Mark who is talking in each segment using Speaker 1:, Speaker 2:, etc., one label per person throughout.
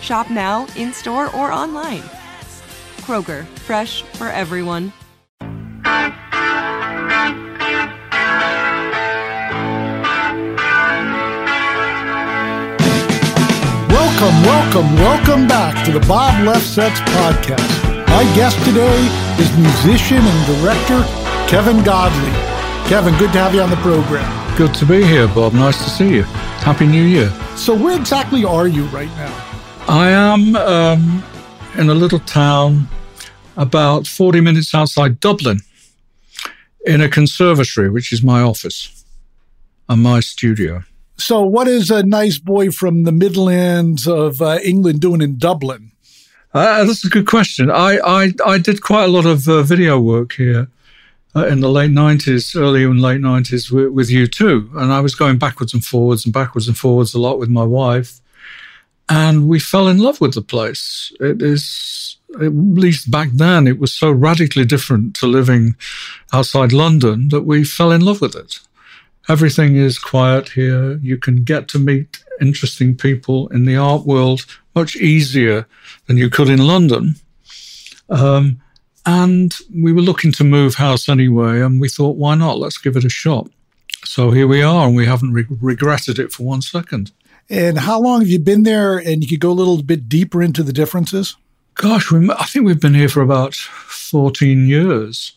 Speaker 1: Shop now, in store, or online. Kroger, fresh for everyone.
Speaker 2: Welcome, welcome, welcome back to the Bob Lefsetz podcast. My guest today is musician and director Kevin Godley. Kevin, good to have you on the program.
Speaker 3: Good to be here, Bob. Nice to see you. Happy New Year.
Speaker 2: So, where exactly are you right now?
Speaker 3: I am um, in a little town about 40 minutes outside Dublin in a conservatory, which is my office and my studio.
Speaker 2: So, what is a nice boy from the Midlands of uh, England doing in Dublin?
Speaker 3: Uh, that's a good question. I, I, I did quite a lot of uh, video work here uh, in the late 90s, early and late 90s with, with U2. And I was going backwards and forwards and backwards and forwards a lot with my wife and we fell in love with the place. It is, at least back then, it was so radically different to living outside London that we fell in love with it. Everything is quiet here. You can get to meet interesting people in the art world much easier than you could in London. Um, and we were looking to move house anyway, and we thought, why not? Let's give it a shot. So here we are, and we haven't re- regretted it for one second.
Speaker 2: And how long have you been there? And you could go a little bit deeper into the differences.
Speaker 3: Gosh, we, I think we've been here for about 14 years.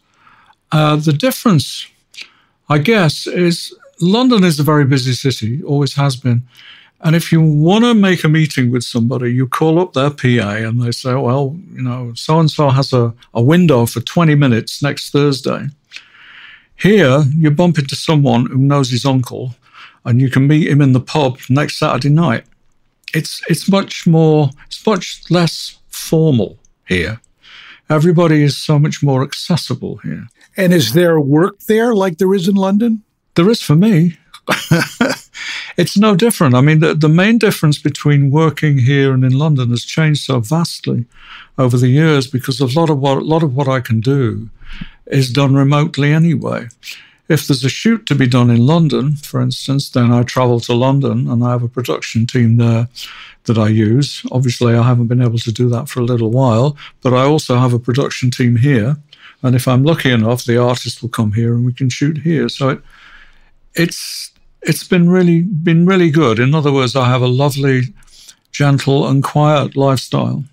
Speaker 3: Uh, the difference, I guess, is London is a very busy city, always has been. And if you want to make a meeting with somebody, you call up their PA and they say, well, you know, so and so has a, a window for 20 minutes next Thursday. Here, you bump into someone who knows his uncle and you can meet him in the pub next Saturday night. It's it's much more it's much less formal here. Everybody is so much more accessible here.
Speaker 2: And is there work there like there is in London?
Speaker 3: There is for me. it's no different. I mean, the, the main difference between working here and in London has changed so vastly over the years because a lot of what a lot of what I can do is done remotely anyway. If there's a shoot to be done in London, for instance, then I travel to London and I have a production team there that I use. Obviously, I haven't been able to do that for a little while, but I also have a production team here. And if I'm lucky enough, the artist will come here and we can shoot here. So it, it's it's been really been really good. In other words, I have a lovely, gentle and quiet lifestyle,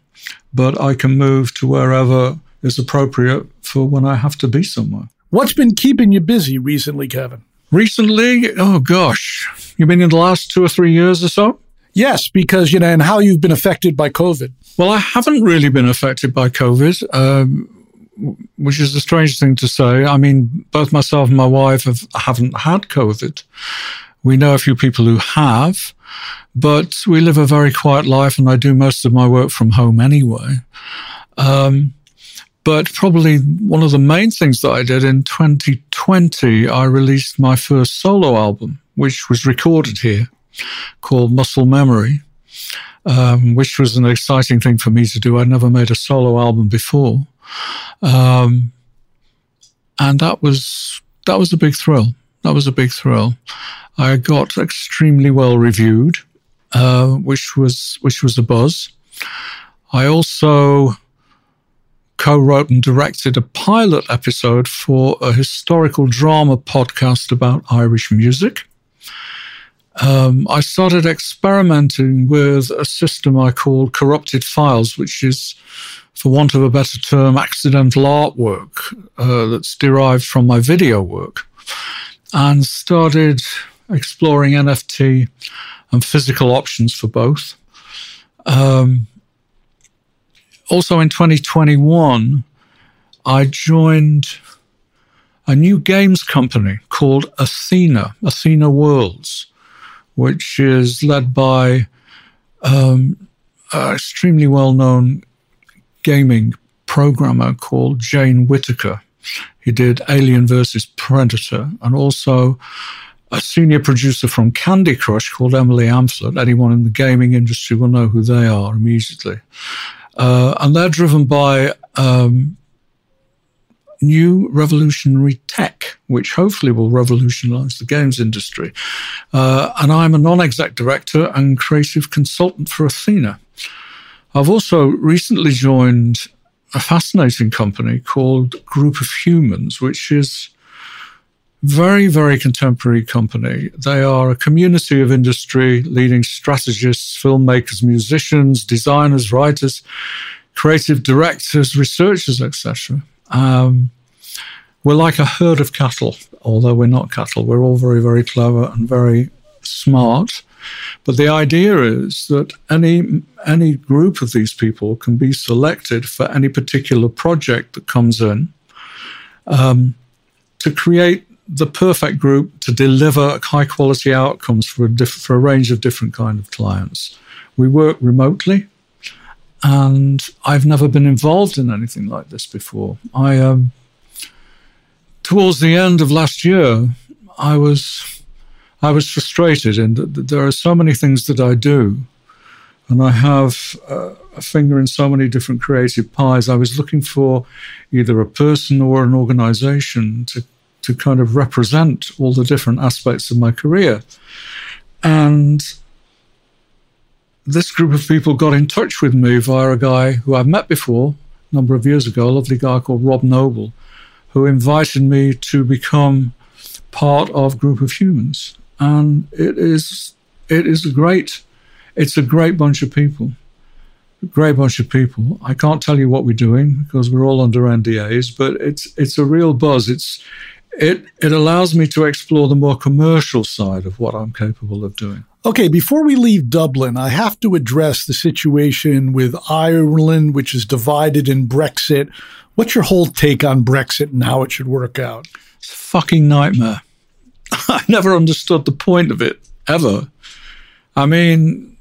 Speaker 3: but I can move to wherever is appropriate for when I have to be somewhere.
Speaker 2: What's been keeping you busy recently, Kevin?
Speaker 3: Recently, oh gosh, you mean in the last two or three years or so?
Speaker 2: Yes, because, you know, and how you've been affected by COVID.
Speaker 3: Well, I haven't really been affected by COVID, um, which is a strange thing to say. I mean, both myself and my wife have, haven't had COVID. We know a few people who have, but we live a very quiet life and I do most of my work from home anyway. Um, but probably one of the main things that I did in 2020, I released my first solo album, which was recorded here called Muscle Memory. um, which was an exciting thing for me to do. I'd never made a solo album before. Um, and that was that was a big thrill. That was a big thrill. I got extremely well reviewed, uh, which was which was a buzz. I also co-wrote and directed a pilot episode for a historical drama podcast about Irish music. Um, I started experimenting with a system I called corrupted files, which is for want of a better term, accidental artwork uh, that's derived from my video work, and started exploring NFT and physical options for both. Um, also in 2021, I joined a new games company called Athena, Athena Worlds, which is led by um, an extremely well known gaming programmer called Jane Whittaker. He did Alien versus Predator and also a senior producer from Candy Crush called Emily Amphlett. Anyone in the gaming industry will know who they are immediately. Uh, and they're driven by um, new revolutionary tech, which hopefully will revolutionize the games industry. Uh, and I'm a non exec director and creative consultant for Athena. I've also recently joined a fascinating company called Group of Humans, which is very, very contemporary company. They are a community of industry leading strategists, filmmakers, musicians, designers, writers, creative directors, researchers, etc. Um, we're like a herd of cattle, although we're not cattle. We're all very, very clever and very smart. But the idea is that any any group of these people can be selected for any particular project that comes in um, to create the perfect group to deliver high quality outcomes for a, diff- for a range of different kind of clients. We work remotely, and I've never been involved in anything like this before. I um, towards the end of last year, I was I was frustrated in that there are so many things that I do, and I have uh, a finger in so many different creative pies. I was looking for either a person or an organization to, to kind of represent all the different aspects of my career. And this group of people got in touch with me via a guy who I've met before a number of years ago, a lovely guy called Rob Noble, who invited me to become part of Group of Humans. And it is it is a great it's a great bunch of people. A great bunch of people. I can't tell you what we're doing because we're all under ndas but it's it's a real buzz. It's it it allows me to explore the more commercial side of what i'm capable of doing
Speaker 2: Okay, before we leave Dublin, I have to address the situation with Ireland, which is divided in Brexit. What's your whole take on Brexit and how it should work out?
Speaker 3: It's a fucking nightmare. I never understood the point of it ever. I mean,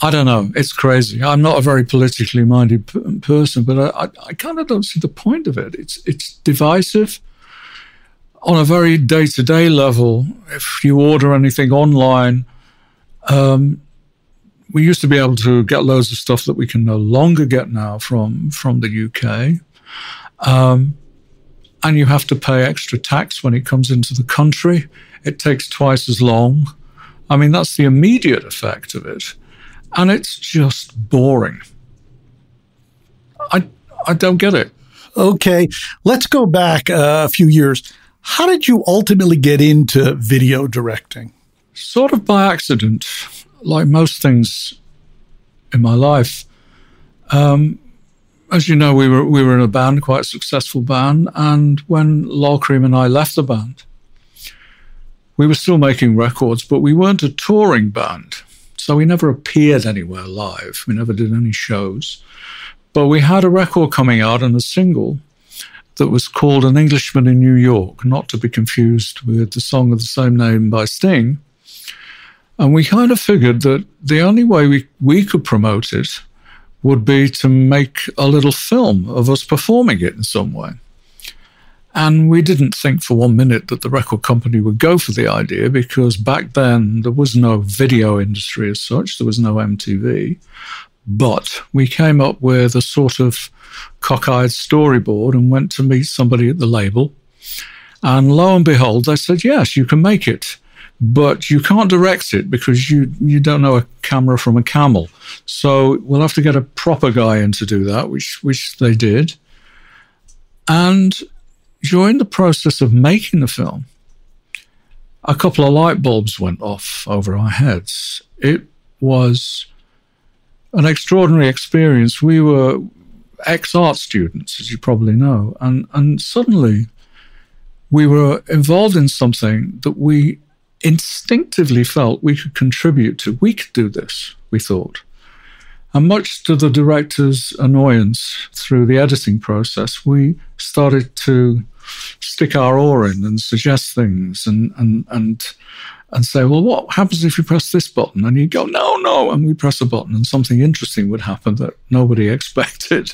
Speaker 3: I don't know. It's crazy. I'm not a very politically minded p- person, but I, I, I kind of don't see the point of it. It's it's divisive on a very day to day level. If you order anything online, um, we used to be able to get loads of stuff that we can no longer get now from from the UK. Um, and you have to pay extra tax when it comes into the country. It takes twice as long. I mean, that's the immediate effect of it. And it's just boring. I, I don't get it.
Speaker 2: Okay, let's go back uh, a few years. How did you ultimately get into video directing?
Speaker 3: Sort of by accident, like most things in my life. Um, as you know, we were we were in a band, quite a successful band, and when Lol Creme and I left the band, we were still making records, but we weren't a touring band, so we never appeared anywhere live. We never did any shows, but we had a record coming out and a single that was called "An Englishman in New York," not to be confused with the song of the same name by Sting. And we kind of figured that the only way we, we could promote it would be to make a little film of us performing it in some way. And we didn't think for one minute that the record company would go for the idea because back then there was no video industry as such, there was no MTV. But we came up with a sort of cockeyed storyboard and went to meet somebody at the label. And lo and behold, they said, yes, you can make it, but you can't direct it because you, you don't know a camera from a camel. So we'll have to get a proper guy in to do that, which, which they did. And during the process of making the film, a couple of light bulbs went off over our heads. It was an extraordinary experience. We were ex art students, as you probably know, and, and suddenly we were involved in something that we instinctively felt we could contribute to. We could do this, we thought. And much to the director's annoyance through the editing process, we started to stick our oar in and suggest things and and and and say, well, what happens if you press this button? And you go, no, no, and we press a button, and something interesting would happen that nobody expected.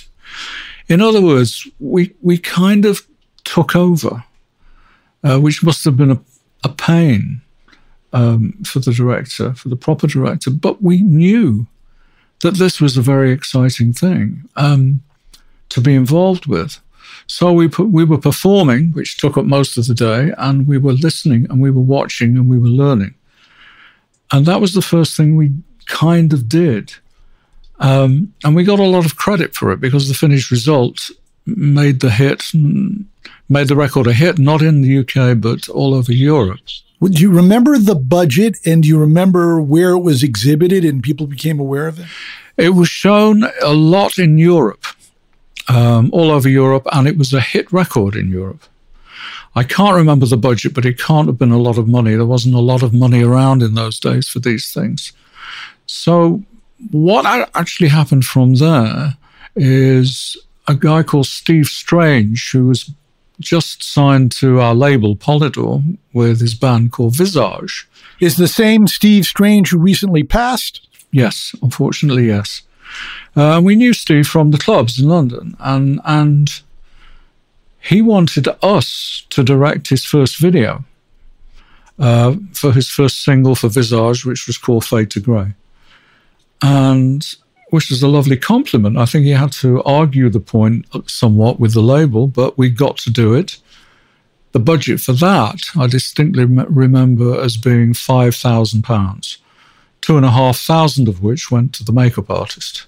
Speaker 3: In other words, we we kind of took over, uh, which must have been a, a pain um, for the director, for the proper director. But we knew that this was a very exciting thing um, to be involved with. So we put, we were performing, which took up most of the day, and we were listening and we were watching and we were learning. And that was the first thing we kind of did. Um, and we got a lot of credit for it because the finished result made the hit, made the record a hit, not in the UK, but all over Europe.
Speaker 2: Do you remember the budget and do you remember where it was exhibited and people became aware of it?
Speaker 3: It was shown a lot in Europe um, all over Europe, and it was a hit record in Europe. I can't remember the budget, but it can't have been a lot of money. There wasn't a lot of money around in those days for these things. So, what actually happened from there is a guy called Steve Strange, who was just signed to our label Polydor with his band called Visage.
Speaker 2: Is the same Steve Strange who recently passed?
Speaker 3: Yes, unfortunately, yes. Uh, we knew Steve from the clubs in London, and and he wanted us to direct his first video uh, for his first single for Visage, which was called Fade to Grey, and which was a lovely compliment. I think he had to argue the point somewhat with the label, but we got to do it. The budget for that, I distinctly remember as being five thousand pounds, two and a half thousand of which went to the makeup artist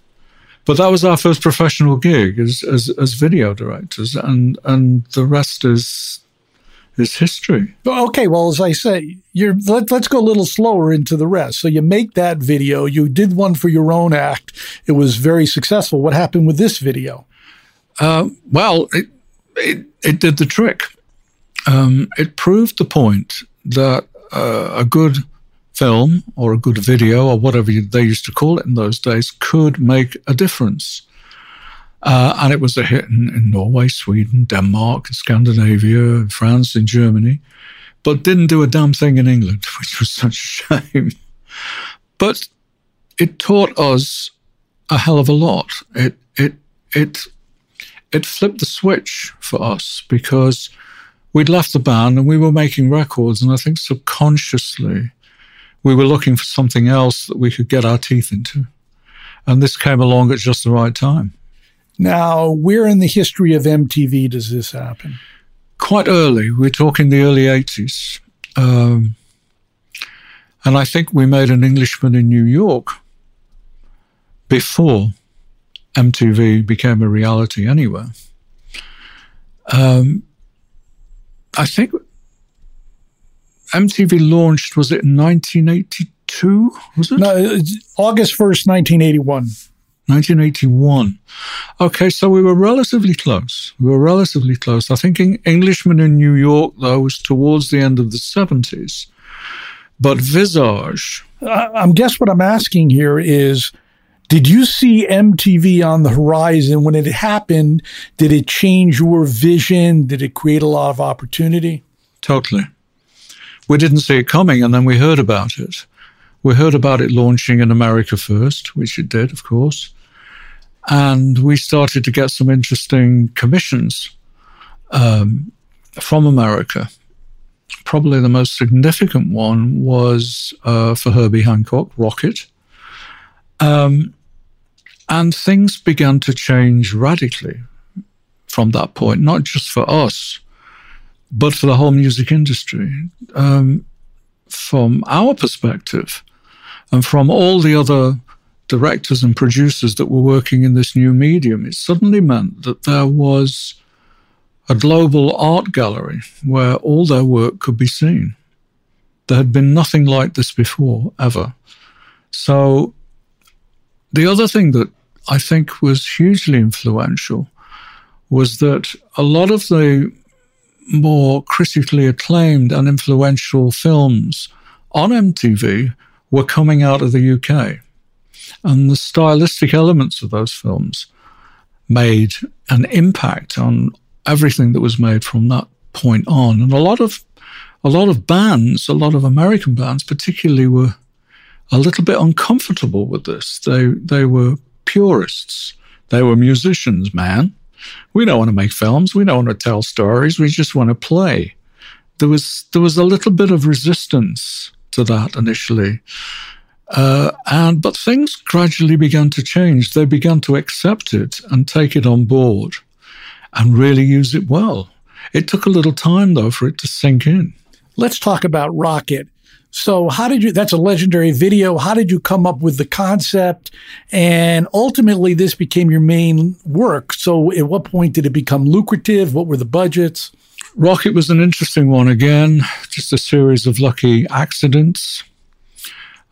Speaker 3: but that was our first professional gig as, as, as video directors, and and the rest is is history.
Speaker 2: Okay, well, as I say, you're let, us go a little slower into the rest. So you make that video. You did one for your own act. It was very successful. What happened with this video?
Speaker 3: Uh, well, it, it it did the trick. Um, it proved the point that uh, a good film or a good video or whatever they used to call it in those days could make a difference. Uh, and it was a hit in, in, Norway, Sweden, Denmark, Scandinavia, France, and Germany, but didn't do a damn thing in England, which was such a shame. But it taught us a hell of a lot. It it it it flipped the switch for us because we'd left the band and we were making records, and I think subconsciously we were looking for something else that we could get our teeth into. And this came along at just the right time.
Speaker 2: Now, where in the history of MTV does this happen?
Speaker 3: Quite early. We're talking the early 80s. Um, and I think we made an Englishman in New York before MTV became a reality anywhere. Um, I think MTV launched, was it in 1982? Was it?
Speaker 2: No, August 1st, 1981.
Speaker 3: 1981. Okay, so we were relatively close. We were relatively close. I think Englishman in New York, though, was towards the end of the 70s. But Visage.
Speaker 2: I guess what I'm asking here is did you see MTV on the horizon when it happened? Did it change your vision? Did it create a lot of opportunity?
Speaker 3: Totally we didn't see it coming, and then we heard about it. We heard about it launching in America first, which it did, of course. And we started to get some interesting commissions um, from America. Probably the most significant one was uh, for Herbie Hancock, Rockit. Um, and things began to change radically from that point, not just for us, but for the whole music industry. Um, from our perspective, and from all the other directors and producers that were working in this new medium, it suddenly meant that there was a global art gallery where all their work could be seen. There had been nothing like this before, ever. So, the other thing that I think was hugely influential was that a lot of the more critically acclaimed and influential films on MTV were coming out of the UK. And the stylistic elements of those films made an impact on everything that was made from that point on. And a lot of a lot of bands, a lot of American bands particularly were a little bit uncomfortable with this. They they were purists. They were musicians, man. We don't want to make films. We don't want to tell stories. We just want to play. There was there was a little bit of resistance to that initially, uh, and but things gradually began to change. They began to accept it and take it on board, and really use it well. It took a little time though for it to sink in.
Speaker 2: Let's talk about Rockit. So, how did you? That's a legendary video. How did you come up with the concept? And ultimately, this became your main work. So, at what point did it become lucrative? What were the budgets?
Speaker 3: Rockit was an interesting one again, just a series of lucky accidents.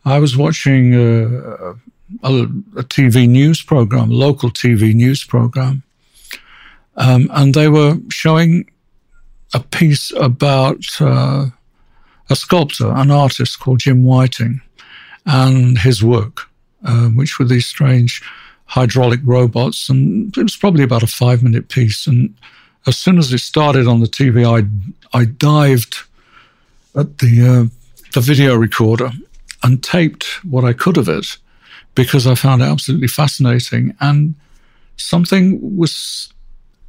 Speaker 3: I was watching a, a, a TV news program, local TV news program, um, and they were showing a piece about uh, a sculptor, an artist called Jim Whiting, and his work, uh, which were these strange hydraulic robots. And it was probably about a five minute piece. And as soon as it started on the TV, I, I dived at the, uh, the video recorder and taped what I could of it because I found it absolutely fascinating. And something was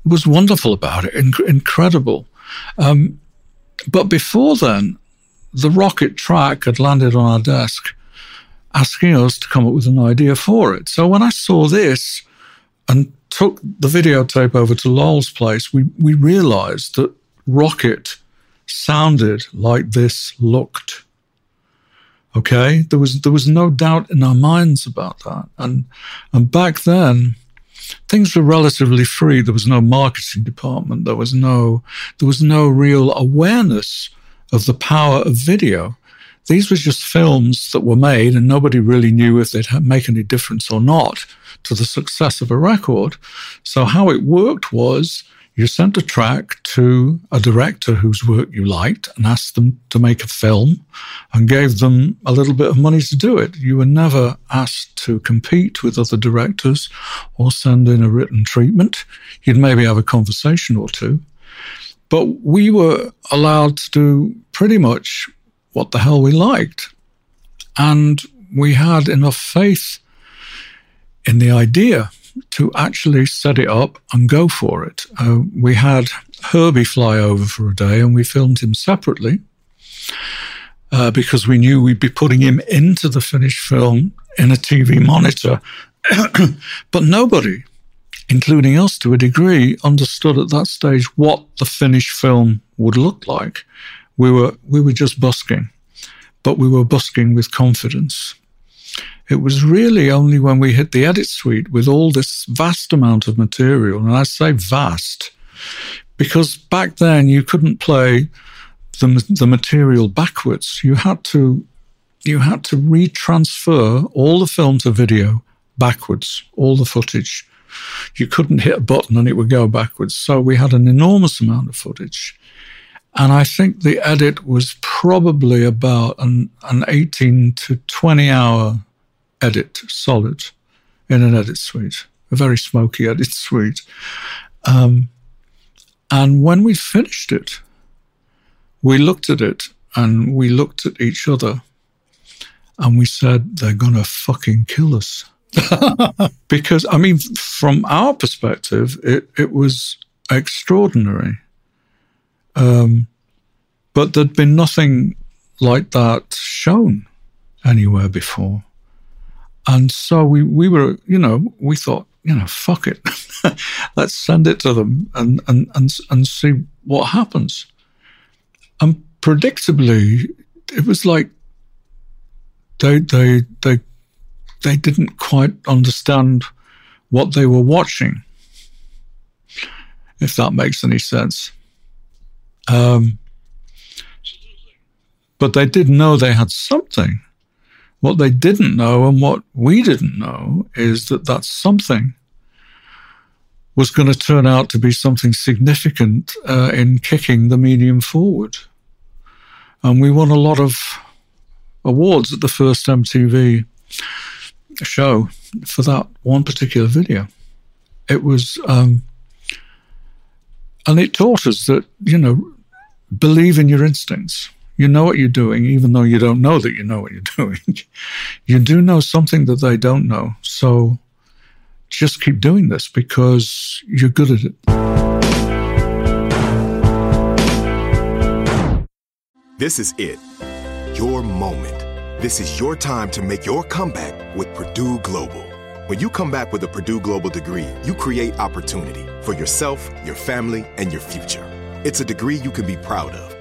Speaker 3: was wonderful about it, inc- incredible. Um, but before then, the Rockit track had landed on our desk, asking us to come up with an idea for it. So when I saw this and took the videotape over to Lol's place, we, we realized that Rockit sounded like this looked. Okay, there was there was no doubt in our minds about that, and and back then, things were relatively free. There was no marketing department. There was no there was no real awareness of the power of video. These were just films that were made, and nobody really knew if they'd make any difference or not to the success of a record. So, how it worked was you sent a track to a director whose work you liked and asked them to make a film and gave them a little bit of money to do it. You were never asked to compete with other directors or send in a written treatment. You'd maybe have a conversation or two. But we were allowed to do pretty much what the hell we liked. And we had enough faith in the idea to actually set it up and go for it. Uh, we had Herbie fly over for a day and we filmed him separately uh, because we knew we'd be putting him into the finished film in a TV monitor. but nobody including us to a degree, understood at that stage what the finished film would look like. We were, we were just busking, but we were busking with confidence. It was really only when we hit the edit suite with all this vast amount of material, and I say vast, because back then you couldn't play the, the material backwards. You had to you had to retransfer all the film to video backwards, all the footage you couldn't hit a button and it would go backwards. So we had an enormous amount of footage. And I think the edit was probably about an, an 18 to 20 hour edit solid in an edit suite, a very smoky edit suite. Um, and when we finished it, we looked at it and we looked at each other and we said, they're going to fucking kill us. because, I mean, from our perspective, it, it was extraordinary. Um, but there'd been nothing like that shown anywhere before. And so we, we were, you know, we thought, you know, fuck it. Let's send it to them and, and, and, and see what happens. And predictably, it was like they, they, they, they didn't quite understand what they were watching, if that makes any sense. Um, but they did know they had something. What they didn't know and what we didn't know is that that something was going to turn out to be something significant uh, in kicking the medium forward. And we won a lot of awards at the first MTV show for that one particular video. It was, um, and it taught us that, you know, believe in your instincts. You know what you're doing, even though you don't know that you know what you're doing. you do know something that they don't know. So just keep doing this because you're good at it.
Speaker 4: This is it. Your moment. This is your time to make your comeback with Purdue Global. When you come back with a Purdue Global degree, you create opportunity for yourself, your family, and your future. It's a degree you can be proud of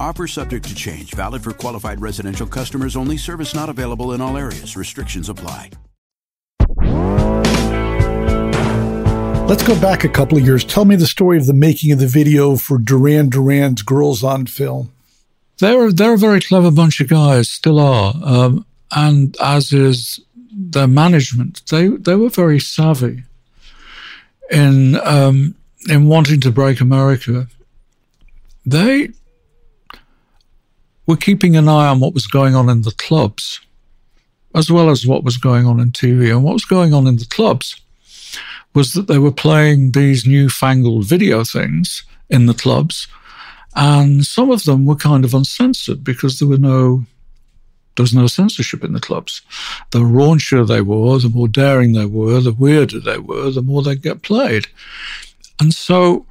Speaker 5: Offer subject to change, valid for qualified residential customers only, service not available in all areas. Restrictions apply.
Speaker 2: Let's go back a couple of years. Tell me the story of the making of the video for Duran Duran's Girls on Film.
Speaker 3: They're, they're a very clever bunch of guys, still are. Um, and as is their management, they, they were very savvy in, um, in wanting to break America. They were keeping an eye on what was going on in the clubs, as well as what was going on in TV. And what was going on in the clubs was that they were playing these newfangled video things in the clubs, and some of them were kind of uncensored because there were no there was no censorship in the clubs. The raunchier they were, the more daring they were, the weirder they were, the more they'd get played. And so,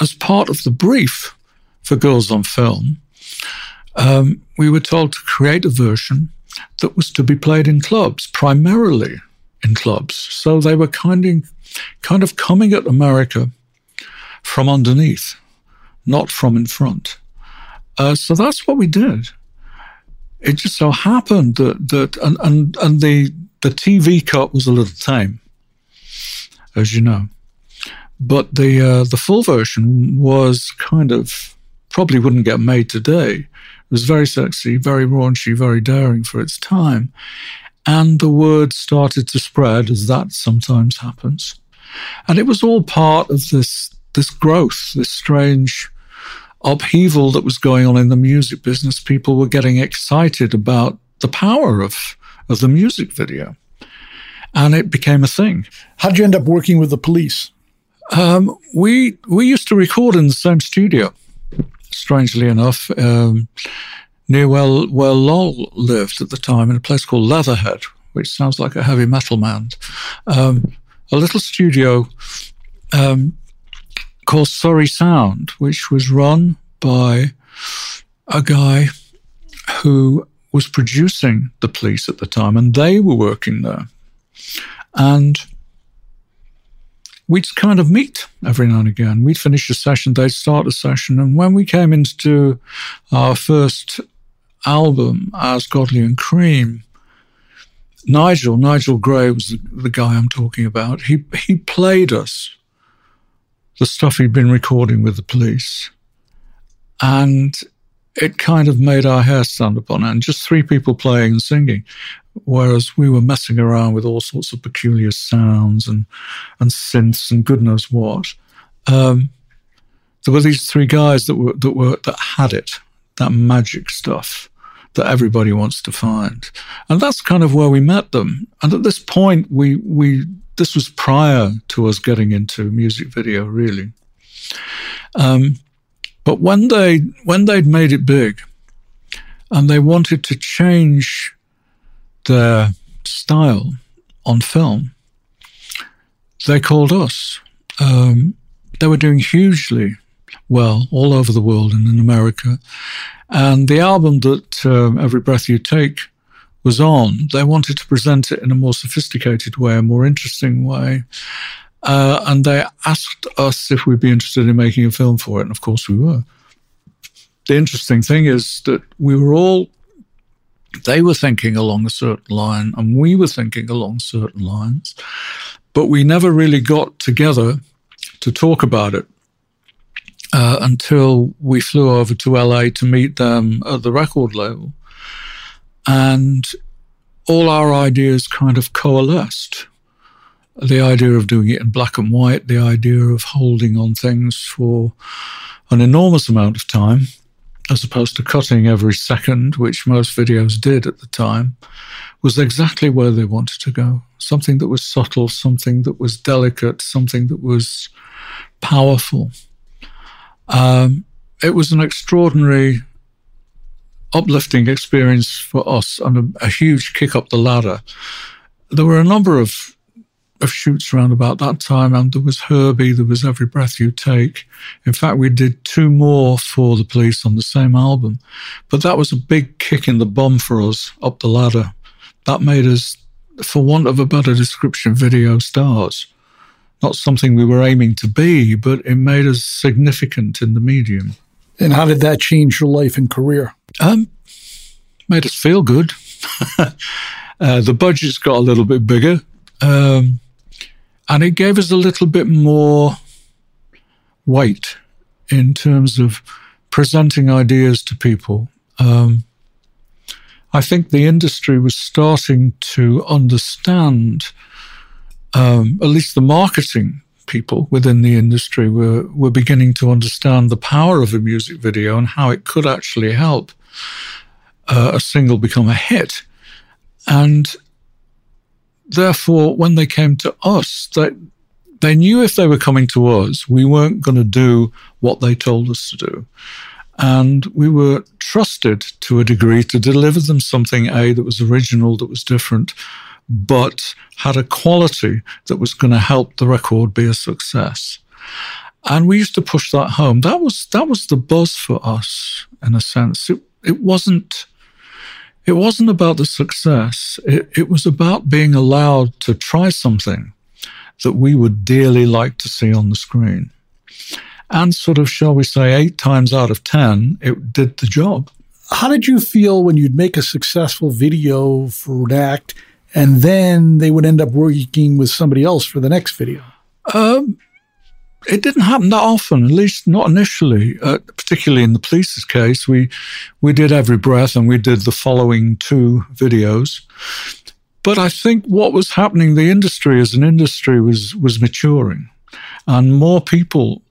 Speaker 3: as part of the brief for Girls on Film, um, we were told to create a version that was to be played in clubs, primarily in clubs. So they were kind of, kind of coming at America from underneath, not from in front. Uh, so that's what we did. It just so happened that that and and, and the the TV cut was a little tame, as you know, but the uh, the full version was kind of probably wouldn't get made today. It was very sexy, very raunchy, very daring for its time. And the word started to spread, as that sometimes happens. And it was all part of this, this growth, this strange upheaval that was going on in the music business, people were getting excited about the power of, of the music video. And it became a thing.
Speaker 2: How'd you end up working with the police?
Speaker 3: Um, we we used to record in the same studio, strangely enough, um, near where, where Lol lived at the time, in a place called Leatherhead, which sounds like a heavy metal band. Um, a little studio um, called Surrey Sound, which was run by a guy who was producing the police at the time, and they were working there. And we'd kind of meet every now and again. We'd finish a session, they'd start a session. And when we came into our first album as Godley and Creme, Nigel, Nigel Gray was the, the guy I'm talking about. He, he played us the stuff he'd been recording with the police. And it kind of made our hair stand up on end. Just three people playing and singing, whereas we were messing around with all sorts of peculiar sounds and and synths and good knows what. Um, there were these three guys that were that were that had it, that magic stuff that everybody wants to find, and that's kind of where we met them. And at this point, we we this was prior to us getting into music video, really. Um, but when they when they'd made it big, and they wanted to change their style on film, they called us. Um, they were doing hugely well all over the world and in America. And the album that um, Every Breath You Take was on, they wanted to present it in a more sophisticated way, a more interesting way. Uh, and they asked us if we'd be interested in making a film for it. And of course we were. The interesting thing is that we were all, they were thinking along a certain line and we were thinking along certain lines, but we never really got together to talk about it. Uh, until we flew over to LA to meet them at the record label. And all our ideas kind of coalesced the idea of doing it in black and white, the idea of holding on things for an enormous amount of time, as opposed to cutting every second, which most videos did at the time, was exactly where they wanted to go. Something that was subtle, something that was delicate, something that was powerful. Um, it was an extraordinary, uplifting experience for us and a, a huge kick up the ladder. There were a number of of shoots around about that time, and there was Herbie, there was Every Breath You Take. In fact, we did two more for the police on the same album, but that was a big kick in the bum for us up the ladder. That made us, for want of a better description, video stars. Not something we were aiming to be, but it made us significant in the medium.
Speaker 2: And how did that change your life and career?
Speaker 3: Um, made us feel good. uh, the budgets got a little bit bigger. Um, and it gave us a little bit more weight in terms of presenting ideas to people. Um, I think the industry was starting to understand, um, at least the marketing people within the industry were, were beginning to understand the power of a music video and how it could actually help uh, a single become a hit. And therefore, when they came to us, they, they knew if they were coming to us, we weren't going to do what they told us to do. And we were trusted to a degree to deliver them something, A, that was original, that was different, but had a quality that was going to help the record be a success. And we used to push that home. That was that was the buzz for us, in a sense. It, it wasn't it wasn't about the success. It, it was about being allowed to try something that we would dearly like to see on the screen. And sort of, shall we say, eight times out of 10, it did the job.
Speaker 2: How did you feel when you'd make a successful video for an act and then they would end up working with somebody else for the next video?
Speaker 3: Um, it didn't happen that often, at least not initially. Uh, particularly in the police's case, we we did every breath, and we did the following two videos. But I think what was happening, the industry as an industry was was maturing, and more people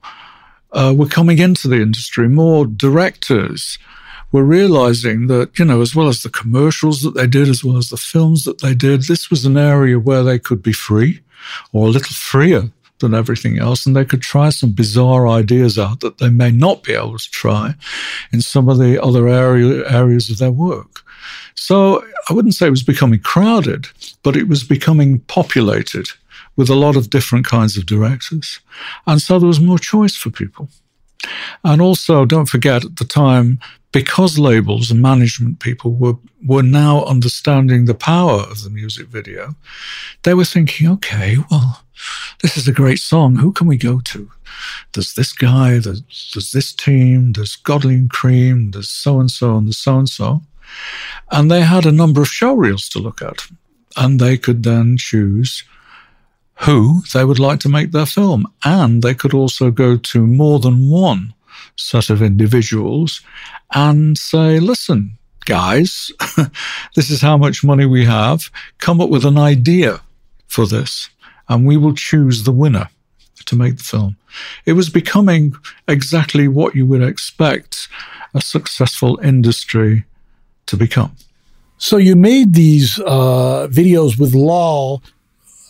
Speaker 3: uh, were coming into the industry, more directors were realizing that, you know, as well as the commercials that they did, as well as the films that they did, this was an area where they could be free or a little freer than everything else. And they could try some bizarre ideas out that they may not be able to try in some of the other area, areas of their work. So I wouldn't say it was becoming crowded, but it was becoming populated with a lot of different kinds of directors. And so there was more choice for people. And also, don't forget at the time, because labels and management people were, were now understanding the power of the music video, they were thinking, okay, well, this is a great song. Who can we go to? There's this guy, there's, there's this team, there's Godley and Creme, there's so and so, and there's so and so. And they had a number of show reels to look at. And they could then choose who they would like to make their film. And they could also go to more than one set of individuals and say, listen, guys, this is how much money we have. Come up with an idea for this, and we will choose the winner to make the film. It was becoming exactly what you would expect a successful industry to become.
Speaker 2: So you made these uh, videos with Lol.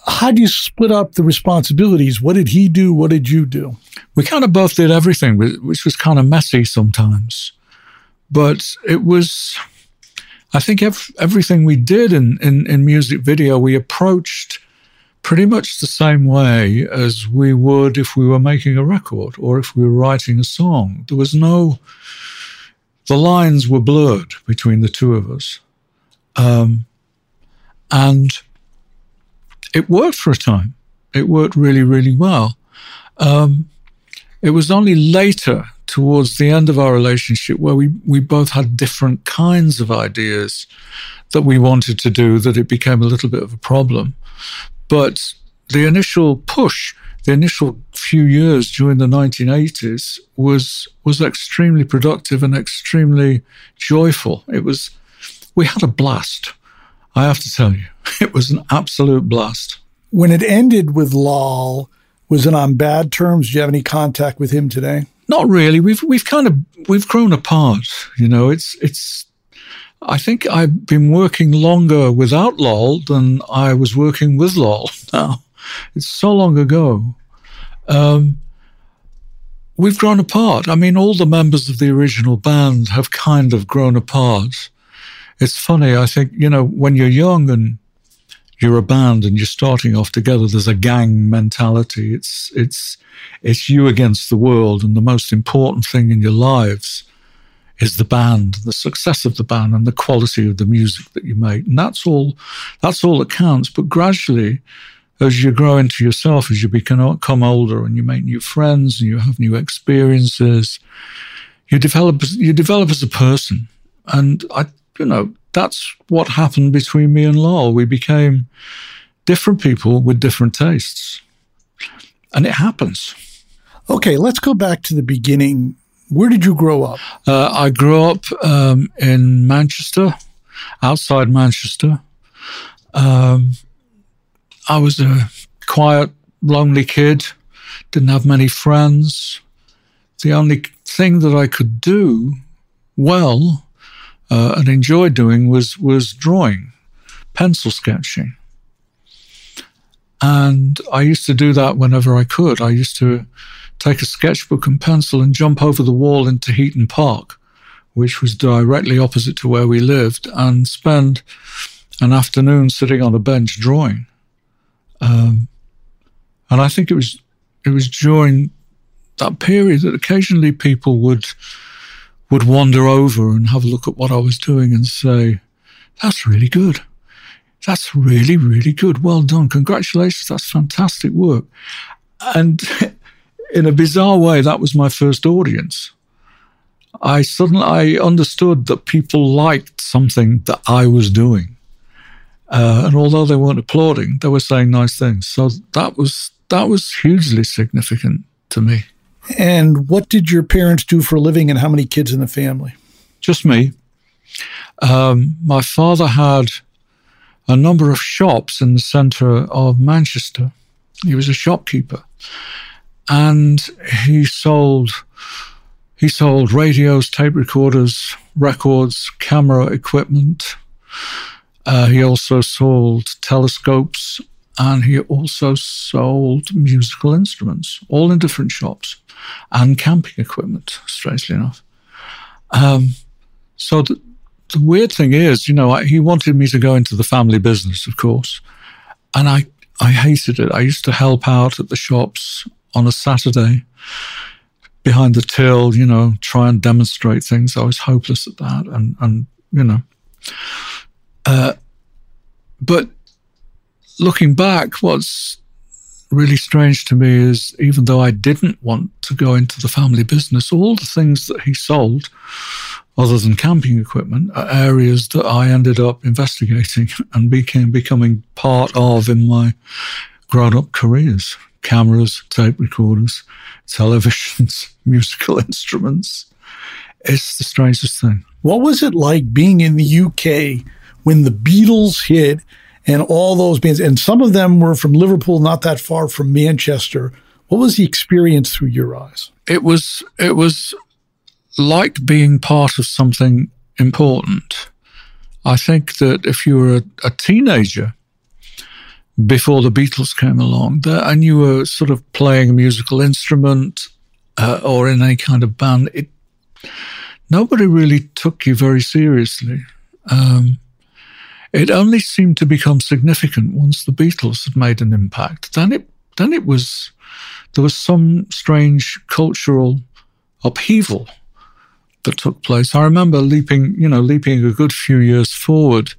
Speaker 2: How do you split up the responsibilities? What did he do? What did you do?
Speaker 3: We kind of both did everything, which was kind of messy sometimes. But it was, I think, ev- everything we did in, in, in music video, we approached pretty much the same way as we would if we were making a record or if we were writing a song. There was no, the lines were blurred between the two of us. Um, and it worked for a time. It worked really, really well. Um, it was only later, towards the end of our relationship, where we, we both had different kinds of ideas that we wanted to do, that it became a little bit of a problem. But the initial push the initial few years during the 1980s was was extremely productive and extremely joyful. It was we had a blast. I have to tell you, it was an absolute blast.
Speaker 2: When it ended with Lol, was it on bad terms? Do you have any contact with him today?
Speaker 3: Not really. We've we've kind of we've grown apart. You know, it's it's. I think I've been working longer without Lol than I was working with Lol now. It's so long ago. Um, we've grown apart. I mean, all the members of the original band have kind of grown apart. It's funny. I think, you know, when you're young and you're a band and you're starting off together, there's a gang mentality. It's, it's, it's you against the world. And the most important thing in your lives is the band, the success of the band and the quality of the music that you make. And that's all, that's all that counts. But gradually, as you grow into yourself, as you become older and you make new friends and you have new experiences, you develop you develop as a person. And I, you know, that's what happened between me and Lol. We became different people with different tastes, and it happens.
Speaker 2: Okay, let's go back to the beginning. Where did you grow up?
Speaker 3: Uh, I grew up um, in Manchester, outside Manchester. Um, I was a quiet, lonely kid, didn't have many friends. The only thing that I could do well uh, and enjoyed doing was was drawing, pencil sketching. And I used to do that whenever I could. I used to take a sketchbook and pencil and jump over the wall into Heaton Park, which was directly opposite to where we lived, and spend an afternoon sitting on a bench drawing. Um, and I think it was it was during that period that occasionally people would would wander over and have a look at what I was doing and say, "That's really good. That's really really good. Well done. Congratulations. That's fantastic work." And in a bizarre way, that was my first audience. I suddenly I understood that people liked something that I was doing. Uh, and although they weren't applauding, they were saying nice things. So that was that was hugely significant to me.
Speaker 2: And what did your parents do for a living, and how many kids in the family?
Speaker 3: Just me. Um, my father had a number of shops in the centre of Manchester. He was a shopkeeper, and he sold he sold radios, tape recorders, records, camera equipment. Uh, he also sold telescopes and he also sold musical instruments, all in different shops, and camping equipment, strangely enough. Um, so the, the weird thing is, you know, I, he wanted me to go into the family business, of course, and I, I hated it. I used to help out at the shops on a Saturday behind the till, you know, try and demonstrate things. I was hopeless at that, and and you know, uh, but looking back, what's really strange to me is even though I didn't want to go into the family business, all the things that he sold, other than camping equipment, are areas that I ended up investigating and became becoming part of in my grown-up careers. Cameras, tape recorders, televisions, musical instruments. It's the strangest thing.
Speaker 2: What was it like being in the UK when the Beatles hit and all those bands, and some of them were from Liverpool, not that far from Manchester. What was the experience through your eyes?
Speaker 3: It was it was like being part of something important. I think that if you were a, a teenager before the Beatles came along, that, and you were sort of playing a musical instrument uh, or in any kind of band, it nobody really took you very seriously. Um, it only seemed to become significant once the Beatles had made an impact. Then it then it was there was some strange cultural upheaval that took place. I remember leaping, you know, leaping a good few years forward.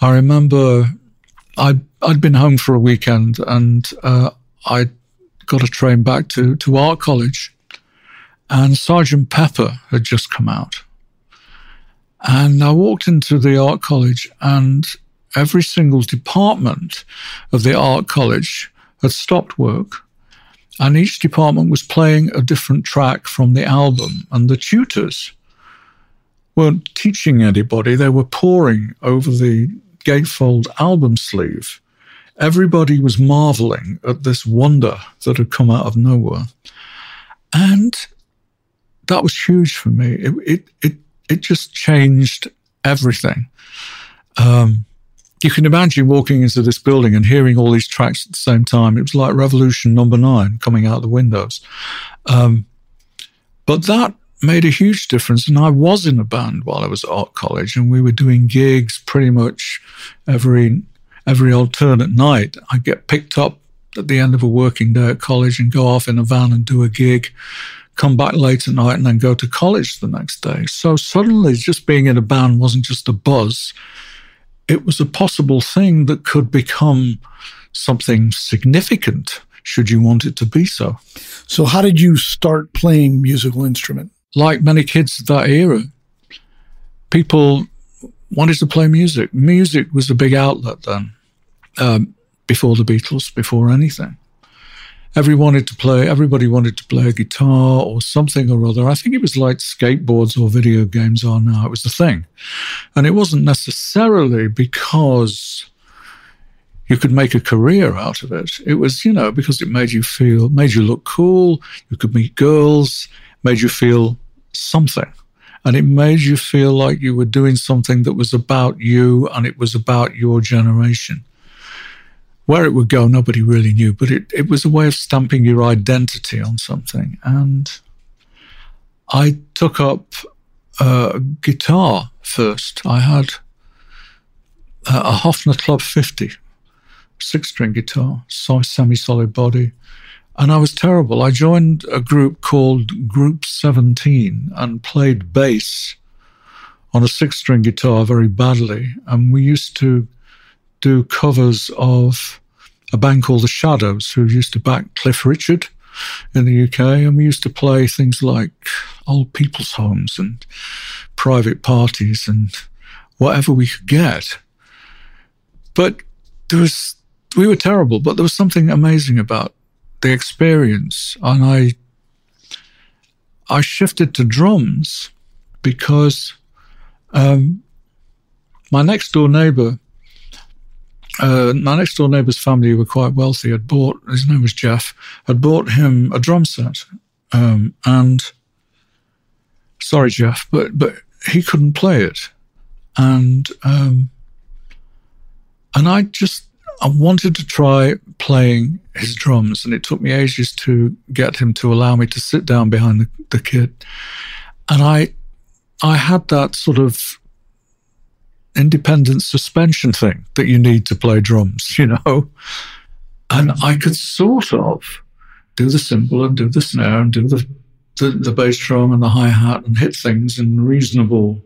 Speaker 3: I remember I I'd been home for a weekend and uh, I got a train back to to art college, and Sergeant Pepper had just come out. And I walked into the art college, and every single department of the art college had stopped work. And each department was playing a different track from the album. And the tutors weren't teaching anybody, they were poring over the gatefold album sleeve. Everybody was marveling at this wonder that had come out of nowhere. And that was huge for me. It, it, it it just changed everything. Um, you can imagine walking into this building and hearing all these tracks at the same time. It was like Revolution Number Nine coming out the windows. Um, but that made a huge difference. And I was in a band while I was at art college, and we were doing gigs pretty much every every alternate night. I get picked up at the end of a working day at college and go off in a van and do a gig come back late at night and then go to college the next day. So suddenly, just being in a band wasn't just a buzz, it was a possible thing that could become something significant should you want it to be so.
Speaker 2: So, how did you start playing musical instrument?
Speaker 3: Like many kids of that era, people wanted to play music. Music was a big outlet then, um, before the Beatles, before anything. Everyone wanted to play, everybody wanted to play a guitar or something or other. I think it was like skateboards or video games are now. It was the thing. And it wasn't necessarily because you could make a career out of it. It was, you know, because it made you feel, made you look cool. You could meet girls, made you feel something. And it made you feel like you were doing something that was about you and it was about your generation. Where it would go, nobody really knew, but it, it was a way of stamping your identity on something. And I took up uh, guitar first. I had a Hofner Club 50, six string guitar, semi solid body. And I was terrible. I joined a group called Group 17 and played bass on a six string guitar very badly. And we used to do covers of a band called The Shadows, who used to back Cliff Richard in the UK. And we used to play things like old people's homes and private parties and whatever we could get. But there was, we were terrible, but there was something amazing about the experience. And I, I shifted to drums because um, my next door neighbor uh, my next door neighbour's family were quite wealthy. Had bought his name was Jeff. Had bought him a drum set, um, and sorry, Jeff, but but he couldn't play it, and um, and I just I wanted to try playing his drums, and it took me ages to get him to allow me to sit down behind the, the kit, and I I had that sort of independent suspension thing that you need to play drums, you know. And I could sort of do the cymbal and do the snare and do the, the, the bass drum and the hi hat and hit things in reasonable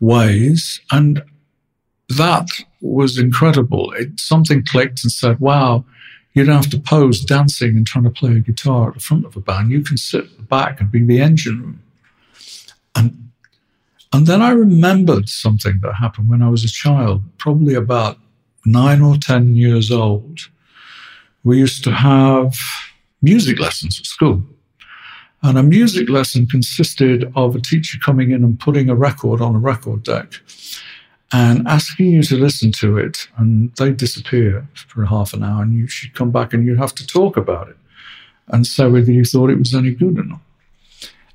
Speaker 3: ways. And that was incredible. It, something clicked and said, wow, you don't have to pose dancing and trying to play a guitar at the front of a band. You can sit back and be the engine room. And and then I remembered something that happened when I was a child, probably about nine or 10 years old. We used to have music lessons at school. And a music lesson consisted of a teacher coming in and putting a record on a record deck and asking you to listen to it. And they'd disappear for half an hour, and you should come back and you'd have to talk about it and say whether you thought it was any good or not.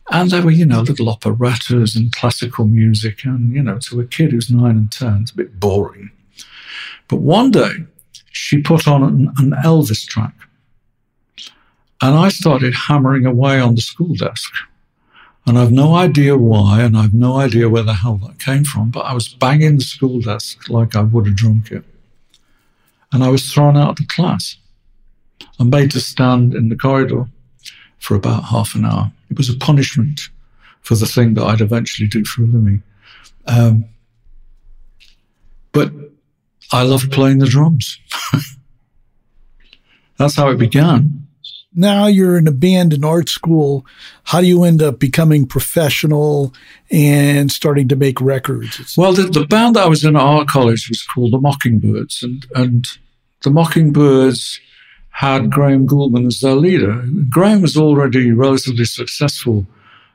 Speaker 3: And there were, you know, little operettas and classical music. And, you know, to a kid who's nine and 10, it's a bit boring. But one day she put on an, an Elvis track. And I started hammering away on the school desk. And I've no idea why, and I've no idea where the hell that came from, but I was banging the school desk like I would a drum kit. And I was thrown out of the class and made to stand in the corridor for about half an hour. It was a punishment for the thing that I'd eventually do for a living. Um, but I loved playing the drums. That's how it began.
Speaker 2: Now you're in a band in art school. How do you end up becoming professional and starting to make records?
Speaker 3: Well, the, the band that I was in at art college was called the Mockingbirds, and and the Mockingbirds had Graham Gouldman as their leader. Graham was already relatively successful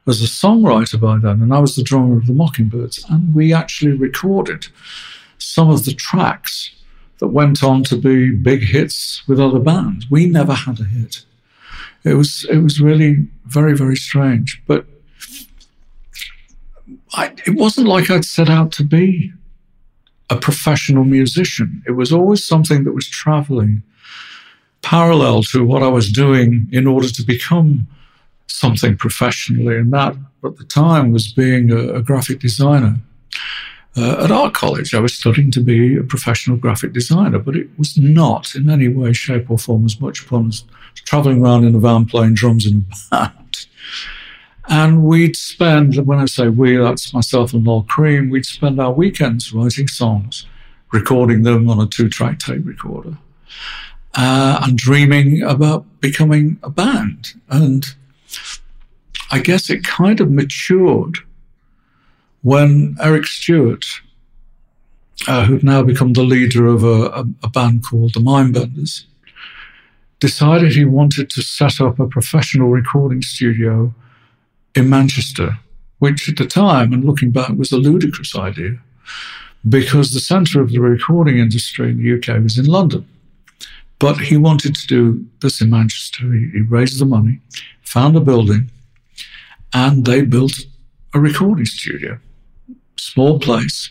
Speaker 3: as a songwriter by then, and I was the drummer of the Mockingbirds. And we actually recorded some of the tracks that went on to be big hits with other bands. We never had a hit. It was it was really very very strange, but I, it wasn't like I'd set out to be a professional musician. It was always something that was traveling parallel to what I was doing in order to become something professionally. And that at the time was being a, a graphic designer. Uh, at art college, I was studying to be a professional graphic designer, but it was not in any way, shape, or form as much fun as traveling around in a van playing drums in a band. And we'd spend, when I say we, that's myself and Lol Creme, we'd spend our weekends writing songs, recording them on a two track tape recorder uh, and dreaming about becoming a band. And I guess it kind of matured when Eric Stewart, uh, who'd now become the leader of a, a, a band called the Mindbenders, decided he wanted to set up a professional recording studio in Manchester, which at the time, and looking back, was a ludicrous idea because the centre of the recording industry in the UK was in London. But he wanted to do this in Manchester. He, he raised the money, found a building, and they built a recording studio. Small place,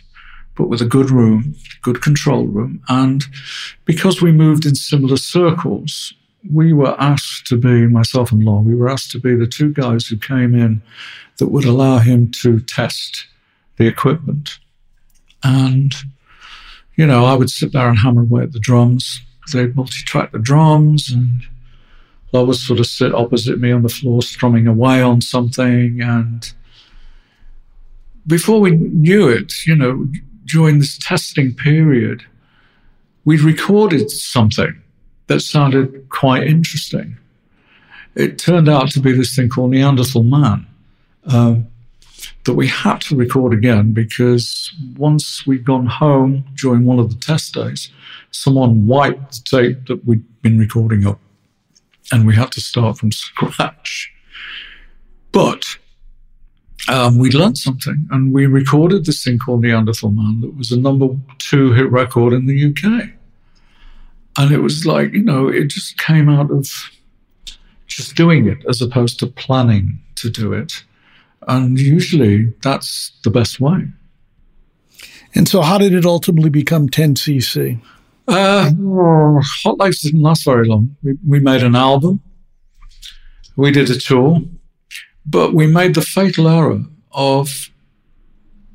Speaker 3: but with a good room, good control room. And because we moved in similar circles, we were asked to be, myself and Lol, we were asked to be the two guys who came in that would allow him to test the equipment. And, you know, I would sit there and hammer away at the drums they'd multi-track the drums and Lol would sort of sit opposite me on the floor strumming away on something and before we knew it, you know, during this testing period, we'd recorded something that sounded quite interesting. It turned out to be this thing called Neanderthal Man. Um, that we had to record again because once we'd gone home during one of the test days, someone wiped the tape that we'd been recording up and we had to start from scratch. But um, we learned something and we recorded this thing called Neanderthal Man that was a number two hit record in the UK. And it was like, you know, it just came out of just doing it as opposed to planning to do it. And usually that's the best way.
Speaker 2: And so, how did it ultimately become 10cc?
Speaker 3: Uh, Hot Legs didn't last very long. We, we made an album, we did a tour, but we made the fatal error of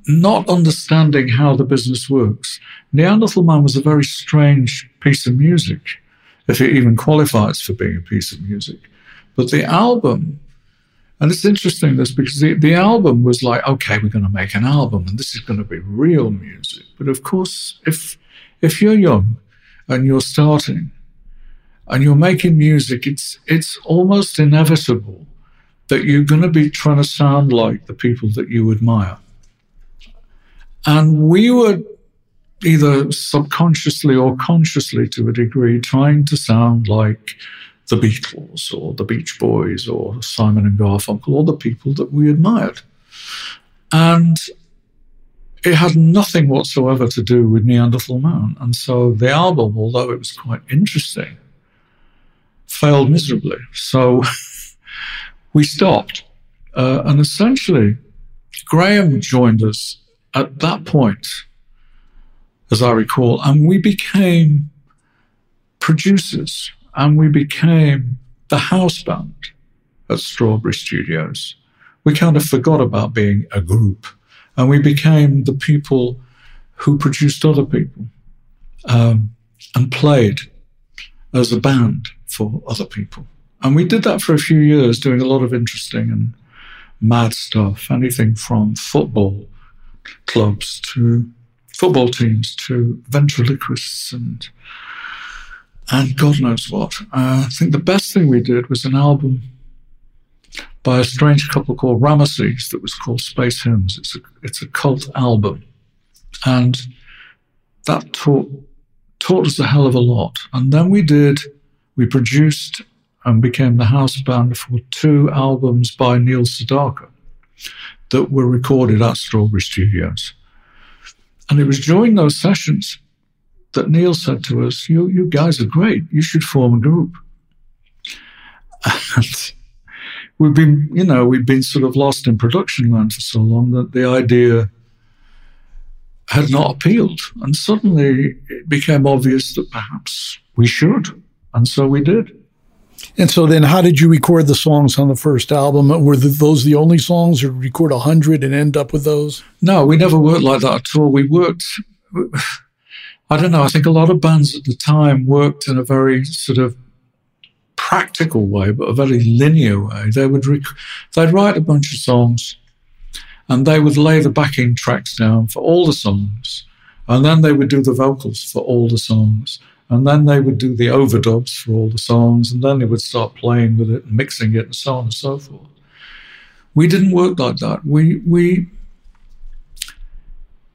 Speaker 3: not understanding how the business works. Neanderthal Man was a very strange piece of music, if it even qualifies for being a piece of music. But the album, and it's interesting this because the, the album was like, okay, we're going to make an album and this is going to be real music. But of course, if if you're young and you're starting and you're making music, it's it's almost inevitable that you're going to be trying to sound like the people that you admire. And we were either subconsciously or consciously to a degree trying to sound like the Beatles or the Beach Boys or Simon and Garfunkel or the people that we admired. And it had nothing whatsoever to do with Neanderthal Man. And so the album, although it was quite interesting, failed miserably. So we stopped. Uh, and essentially, Graham joined us at that point, as I recall, and we became producers and we became the house band at Strawberry Studios. We kind of forgot about being a group and we became the people who produced other people um, and played as a band for other people. And we did that for a few years, doing a lot of interesting and mad stuff, anything from football clubs to football teams to ventriloquists and and God knows what. Uh, I think the best thing we did was an album by a strange couple called Ramases that was called Space Hymns. It's a, it's a cult album. And that taught, taught us a hell of a lot. And then we did, we produced and became the house band for two albums by Neil Sedaka that were recorded at Strawberry Studios. And it was during those sessions that Neil said to us, You, you guys are great. You should form a group. And we've been, you know, we've been sort of lost in production land for so long that the idea had not appealed. And suddenly it became obvious that perhaps we should. And so we did.
Speaker 2: And so then how did you record the songs on the first album? Were the, those the only songs or record a 100 and end up with those?
Speaker 3: No, we never worked like that at all. We worked, I don't know, I think a lot of bands at the time worked in a very sort of practical way, but a very linear way. They would rec- they'd write a bunch of songs and they would lay the backing tracks down for all the songs. And then they would do the vocals for all the songs. And then they would do the overdubs for all the songs, and then they would start playing with it and mixing it and so on and so forth. We didn't work like that. We we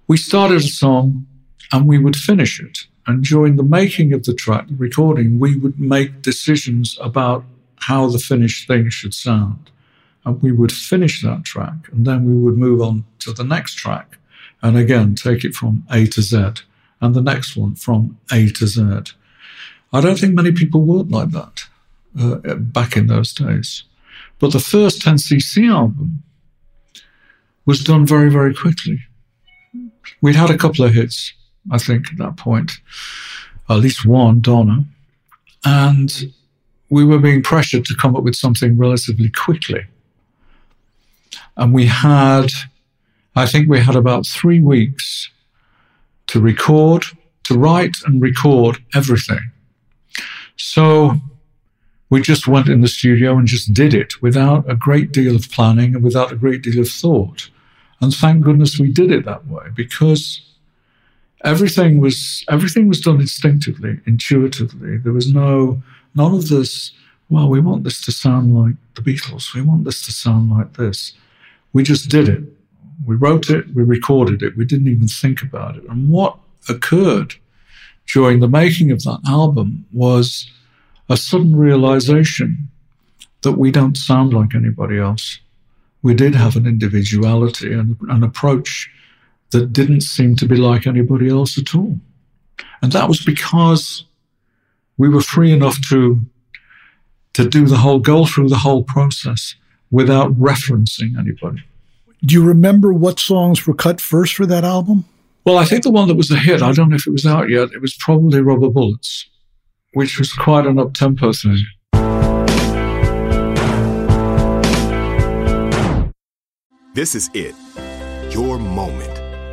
Speaker 3: we started a song and we would finish it. And during the making of the track, the recording, we would make decisions about how the finished thing should sound. And we would finish that track and then we would move on to the next track and again take it from A to Z and the next one from A to Z. I don't think many people worked like that uh, back in those days. But the first 10cc album was done very, very quickly. We'd had a couple of hits, I think, at that point, at least one, Donna, and we were being pressured to come up with something relatively quickly. And we had, I think we had about three weeks to record, to write and record everything. So we just went in the studio and just did it without a great deal of planning and without a great deal of thought. And thank goodness we did it that way because everything was everything was done instinctively, intuitively. There was no none of this, well, we want this to sound like the Beatles. We want this to sound like this. We just did it. We wrote it, we recorded it, we didn't even think about it. And what occurred during the making of that album was a sudden realization that we don't sound like anybody else. We did have an individuality and an approach that didn't seem to be like anybody else at all. And that was because we were free enough to to do the whole go through the whole process without referencing anybody.
Speaker 2: Do you remember what songs were cut first for that album?
Speaker 3: Well, I think the one that was a hit, I don't know if it was out yet, it was probably Rubber Bullets, which was quite an up tempo thing.
Speaker 4: This is it. Your moment.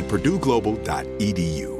Speaker 4: at purdueglobal.edu.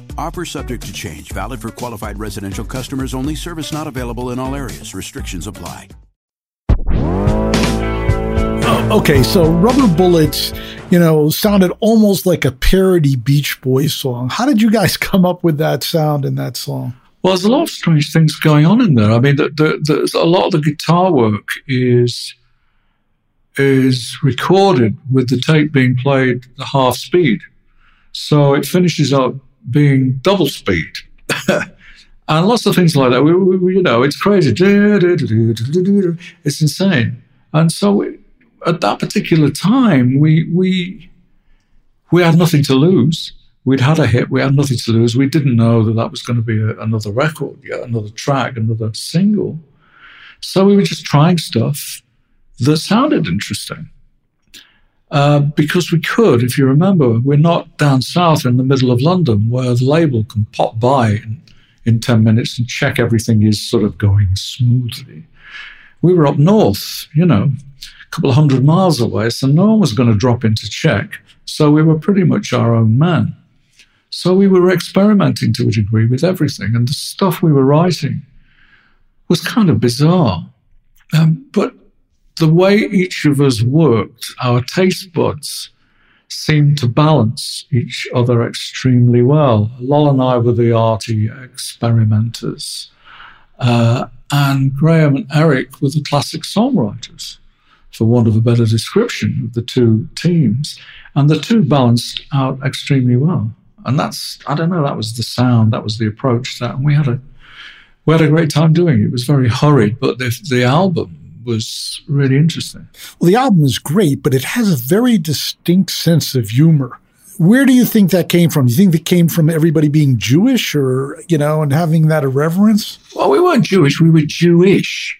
Speaker 5: Offer subject to change, valid for qualified residential customers only. Service not available in all areas. Restrictions apply.
Speaker 2: Oh, okay, so Rubber Bullets, you know, sounded almost like a parody Beach Boys song. How did you guys come up with that sound in that song?
Speaker 3: Well, there's a lot of strange things going on in there. I mean, the, the, the, a lot of the guitar work is is recorded with the tape being played the half speed, so it finishes up being double speed. and lots of things like that. We, we, you know, it's crazy. It's insane. And so at that particular time, we we we had nothing to lose. We'd had a hit. We had nothing to lose. We didn't know that that was going to be a, another record, yet another track, another single. So we were just trying stuff that sounded interesting. Uh, because we could, if you remember, we're not down south in the middle of London where the label can pop by in, in 10 minutes and check everything is sort of going smoothly. We were up north, you know, a couple of hundred miles away, so no one was going to drop in to check. So we were pretty much our own man. So we were experimenting to a degree with everything, and the stuff we were writing was kind of bizarre. Um, but the way each of us worked, our taste buds seemed to balance each other extremely well. Lol and I were the arty experimenters, uh, and Graham and Eric were the classic songwriters, for want of a better description of the two teams. And the two balanced out extremely well. And that's, I don't know, that was the sound, that was the approach that. And we had a, we had a great time doing it. It was very hurried, but the, the album was really interesting.
Speaker 2: Well, the album is great, but it has a very distinct sense of humor. Where do you think that came from? Do you think it came from everybody being Jewish or, you know, and having that irreverence?
Speaker 3: Well, we weren't Jewish, we were Jewish.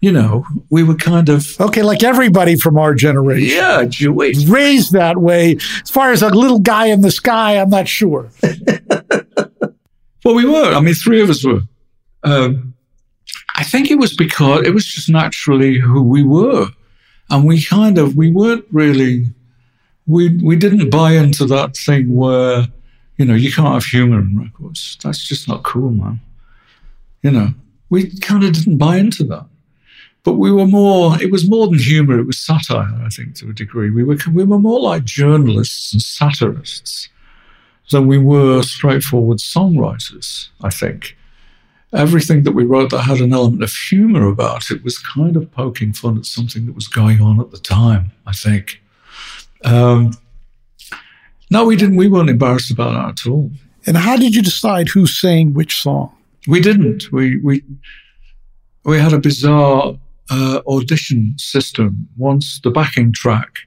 Speaker 3: You know, we were kind of.
Speaker 2: Okay, like everybody from our generation.
Speaker 3: Yeah, Jewish.
Speaker 2: Raised that way. As far as a little guy in the sky, I'm not sure.
Speaker 3: well, we were. I mean, three of us were. Um, I think it was because it was just naturally who we were. And we kind of, we weren't really, we, we didn't buy into that thing where, you know, you can't have humor in records. That's just not cool, man. You know, we kind of didn't buy into that. but we were more, it was more than humor, it was satire, I think, to a degree. We were, we were more like journalists and satirists than we were straightforward songwriters, I think. Everything that we wrote that had an element of humor about it was kind of poking fun at something that was going on at the time, I think. Um, no, we didn't. We weren't embarrassed about that at all.
Speaker 2: And how did you decide who sang which song?
Speaker 3: We didn't. We we we had a bizarre uh, audition system. Once the backing track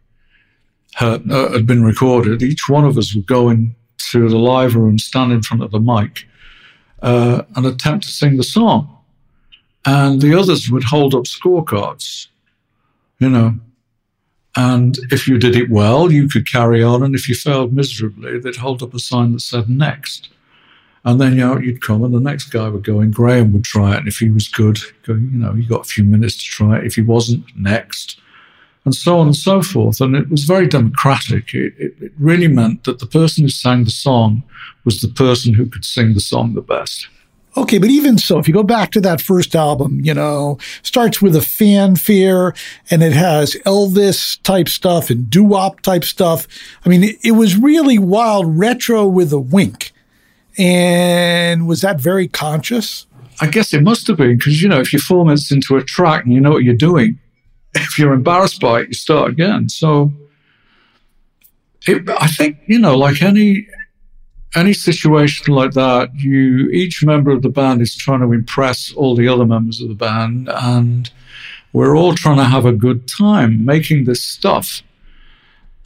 Speaker 3: had, uh, had been recorded, each one of us would go into the live room, stand in front of the mic, uh, and attempt to sing the song. And the others would hold up scorecards, you know. And if you did it well, you could carry on. And if you failed miserably, they'd hold up a sign that said next. And then you know, you'd come, and the next guy would go, and Graham would try it. And if he was good, go, you know, he got a few minutes to try it. If he wasn't, next, and so on and so forth. And it was very democratic. It, it, it really meant that the person who sang the song was the person who could sing the song the best.
Speaker 2: Okay, but even so, if you go back to that first album, you know, starts with a fanfare and it has Elvis type stuff and doo wop type stuff. I mean, it, it was really wild retro with a wink. And was that very conscious?
Speaker 3: I guess it must have been because, you know, if you four minutes into a track and you know what you're doing, if you're embarrassed by it, you start again. So it, I think, you know, like any any situation like that, you each member of the band is trying to impress all the other members of the band, and we're all trying to have a good time making this stuff.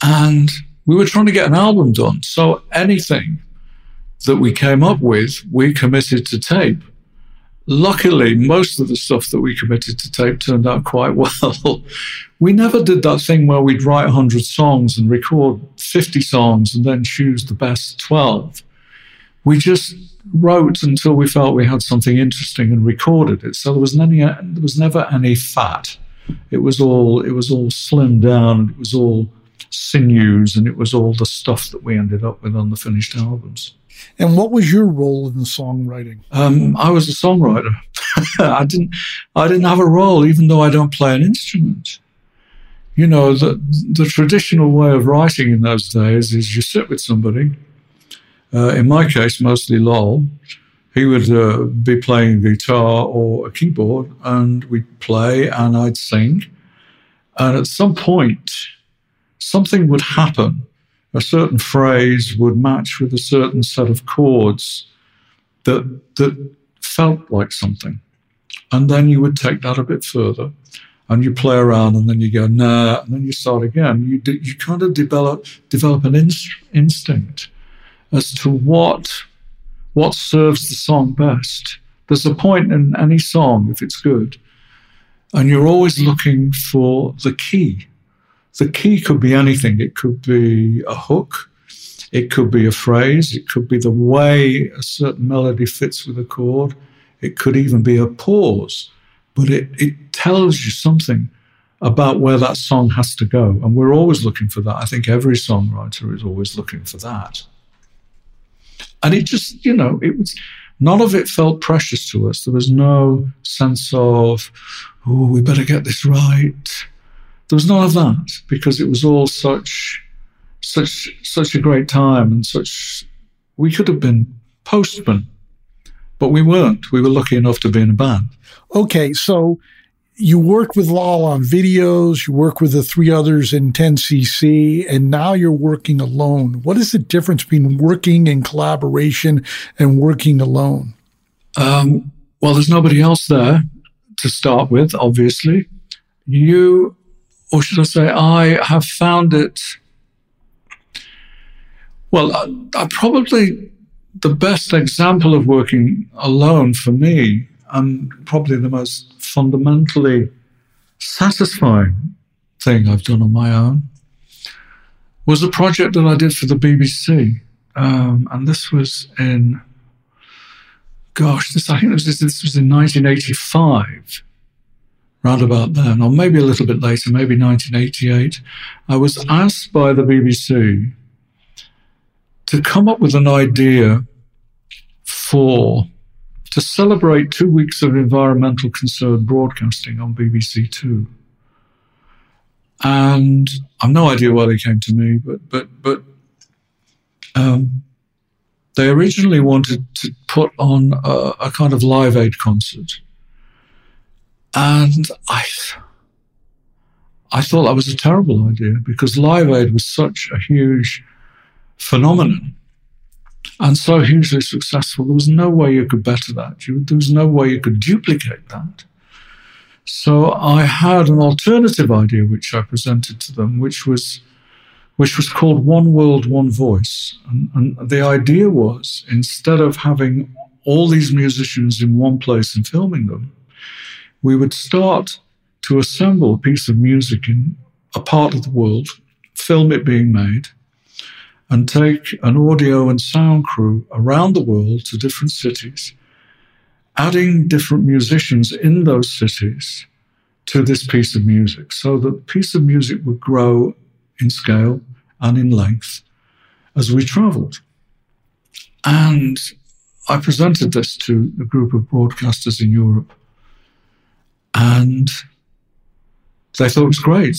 Speaker 3: And we were trying to get an album done. So anything that we came up with, we committed to tape. Luckily, most of the stuff that we committed to tape turned out quite well. we never did that thing where we'd write 100 songs and record 50 songs and then choose the best 12. We just wrote until we felt we had something interesting and recorded it. So there was any, there was never any fat. It was all it was all slimmed down. It was all sinews, and it was all the stuff that we ended up with on the finished albums.
Speaker 2: And what was your role in the songwriting?
Speaker 3: Um, I was a songwriter. I didn't I didn't have a role, even though I don't play an instrument. You know, the the traditional way of writing in those days is you sit with somebody. Uh, in my case, mostly Lol. He would uh, be playing guitar or a keyboard, and we'd play, and I'd sing. And at some point, something would happen a certain phrase would match with a certain set of chords that that felt like something. And then you would take that a bit further and you play around and then you go, nah, and then you start again. You, you kind of develop, develop an instinct as to what, what serves the song best. There's a point in any song, if it's good, and you're always looking for the key the key could be anything. It could be a hook, it could be a phrase, it could be the way a certain melody fits with a chord, it could even be a pause. But it, it tells you something about where that song has to go. And we're always looking for that. I think every songwriter is always looking for that. And it just, you know, it was none of it felt precious to us. There was no sense of, oh, we better get this right. There was none of that because it was all such, such, such a great time and such. We could have been postmen, but we weren't. We were lucky enough to be in a band.
Speaker 2: Okay, so you worked with Lol on videos, you work with the three others in 10cc, and now you're working alone. What is the difference between working in collaboration and working alone?
Speaker 3: Um, well, there's nobody else there to start with, obviously. You or should I say, I have found it. Well, I, I probably the best example of working alone for me, and probably the most fundamentally satisfying thing I've done on my own, was a project that I did for the BBC. Um, and this was in, gosh, this I think this, this was in 1985 round about then, or maybe a little bit later, maybe 1988, I was asked by the BBC to come up with an idea for to celebrate two weeks of environmental concern broadcasting on BBC Two. And I've no idea why they came to me, but but but um, they originally wanted to put on a, a kind of live aid concert, and I I thought that was a terrible idea because Live Aid was such a huge phenomenon and so hugely successful. There was no way you could better that. there was no way you could duplicate that. So I had an alternative idea which I presented to them, which was which was called One World, One Voice. And, and the idea was instead of having all these musicians in one place and filming them, we would start to assemble a piece of music in a part of the world, film it being made, and take an audio and sound crew around the world to different cities, adding different musicians in those cities to this piece of music so that the piece of music would grow in scale and in length as we traveled. And I presented this to a group of broadcasters in Europe. And they thought it was great.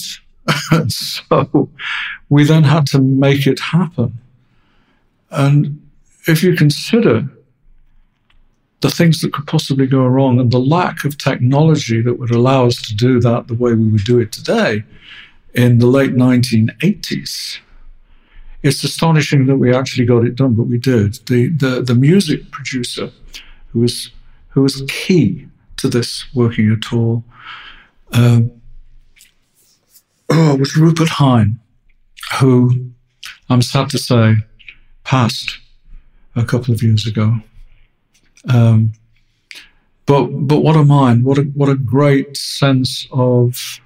Speaker 3: so we then had to make it happen. And if you consider the things that could possibly go wrong and the lack of technology that would allow us to do that the way we would do it today in the late 1980s, it's astonishing that we actually got it done, but we did. The, the, the music producer who was, who was key to this working at all um, oh, was Rupert Hine, who I'm sad to say passed a couple of years ago. Um, but but what a mind! What a what a great sense of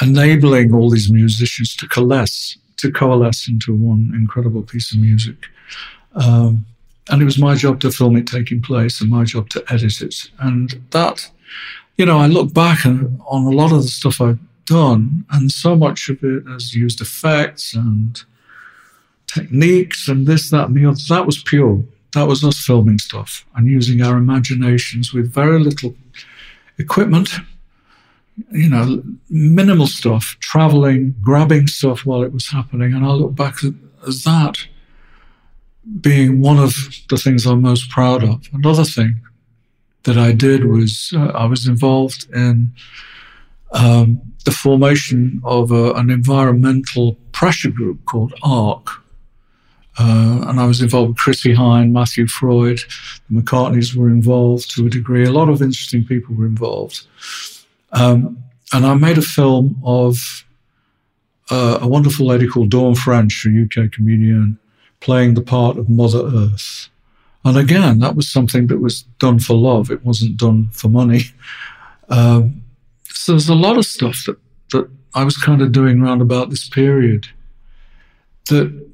Speaker 3: enabling all these musicians to coalesce to coalesce into one incredible piece of music. Um, and it was my job to film it taking place and my job to edit it. And that you know, I look back on, on a lot of the stuff I've done, and so much of it has used effects and techniques and this, that, and the other. That was pure. That was us filming stuff and using our imaginations with very little equipment, you know, minimal stuff, traveling, grabbing stuff while it was happening. And I look back at, that being one of the things I'm most proud of. Another thing that I did was uh, I was involved in um, the formation of a, an environmental pressure group called ARK. Uh, and I was involved with Chrissie Hynde, Matthew Freud, the McCartneys were involved to a degree. A lot of interesting people were involved. Um, and I made a film of uh, a wonderful lady called Dawn French, a UK comedian, playing the part of Mother Earth. And again, that was something that was done for love. It wasn't done for money. Um, so there's a lot of stuff that, that I was kind of doing around about this period that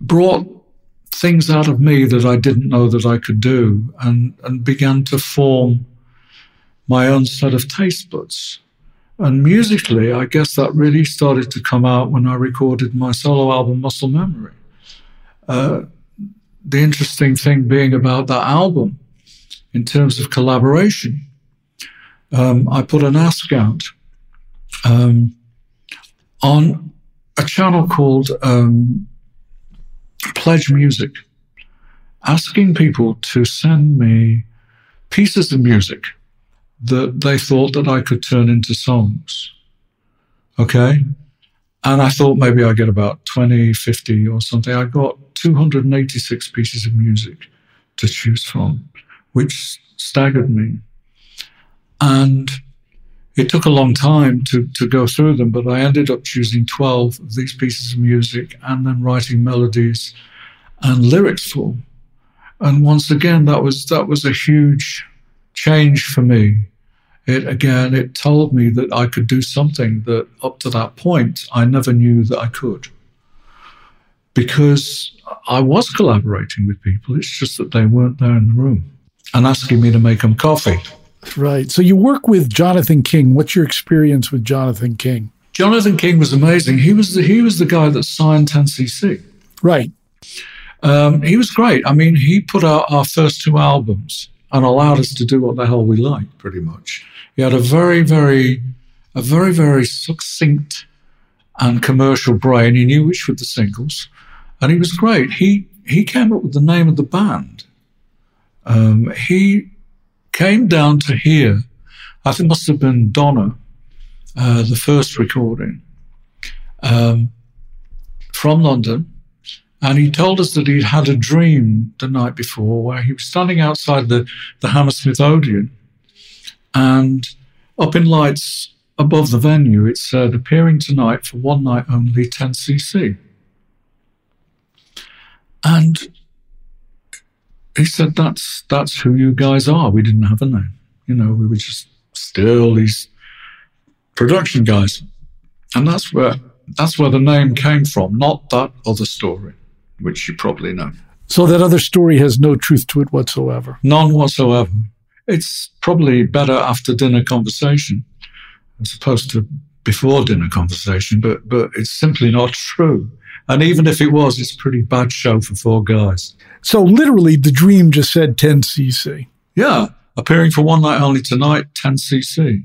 Speaker 3: brought things out of me that I didn't know that I could do and, and began to form my own set of taste buds. And musically, I guess that really started to come out when I recorded my solo album, Muscle Memory. Uh, the interesting thing being about that album in terms of collaboration, um, I put an ask out um, on a channel called um, Pledge Music, asking people to send me pieces of music that they thought that I could turn into songs. Okay. And I thought maybe I'd get about 20, 50 or something. I got 286 pieces of music to choose from, which staggered me. And it took a long time to, to go through them, but I ended up choosing 12 of these pieces of music and then writing melodies and lyrics for. And once again, that was, that was a huge change for me it again, it told me that I could do something that up to that point I never knew that I could. Because I was collaborating with people, it's just that they weren't there in the room and asking me to make them coffee.
Speaker 2: Right. So you work with Jonathan King. What's your experience with Jonathan King?
Speaker 3: Jonathan King was amazing. He was the, he was the guy that signed 10cc.
Speaker 2: Right.
Speaker 3: Um, he was great. I mean, he put out our first two albums and allowed us to do what the hell we liked, pretty much. He had a very, very, a very, very succinct and commercial brain. He knew which were the singles, and he was great. He he came up with the name of the band. Um, he came down to here. I think it must have been Donna, uh, the first recording um, from London. And he told us that he'd had a dream the night before where he was standing outside the, the Hammersmith Odeon and up in lights above the venue, it said, uh, appearing tonight for one night only, 10cc. And he said, that's, that's who you guys are. We didn't have a name. You know, we were just still these production guys. And that's where, that's where the name came from, not that other story, which you probably know.
Speaker 2: So that other story has no truth to it whatsoever.
Speaker 3: None whatsoever. It's probably better after dinner conversation as opposed to before dinner conversation, but but it's simply not true. And even if it was, it's a pretty bad show for four guys.
Speaker 2: So literally, the dream just said 10cc.
Speaker 3: Yeah, appearing for one night only tonight, 10cc.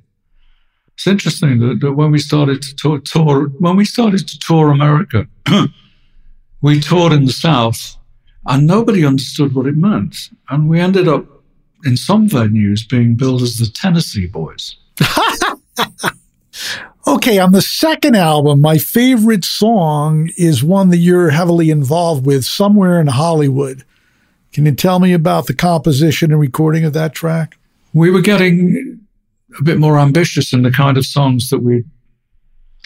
Speaker 3: It's interesting that, that when we started to tour, tour, when we started to tour America, we toured in the South, and nobody understood what it meant, and we ended up in some venues being billed as the Tennessee Boys.
Speaker 2: okay, on the second album, my favorite song is one that you're heavily involved with, Somewhere in Hollywood. Can you tell me about the composition and recording of that track?
Speaker 3: We were getting a bit more ambitious in the kind of songs that we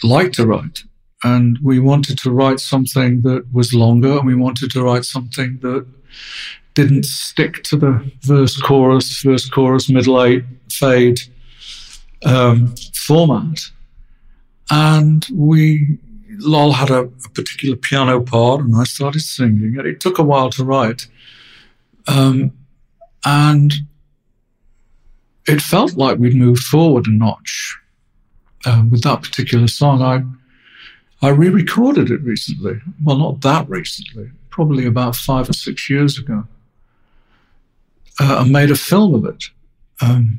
Speaker 3: like to write. And we wanted to write something that was longer, and we wanted to write something that didn't stick to the verse chorus, verse chorus, middle eight, fade um, format. And we, Lol had a, a, particular piano part, and I started singing. And it took a while to write. Um, and it felt like we'd moved forward a notch uh, with that particular song. I I re-recorded it recently. Well, not that recently, probably about five or six years ago uh, and made a film of it um,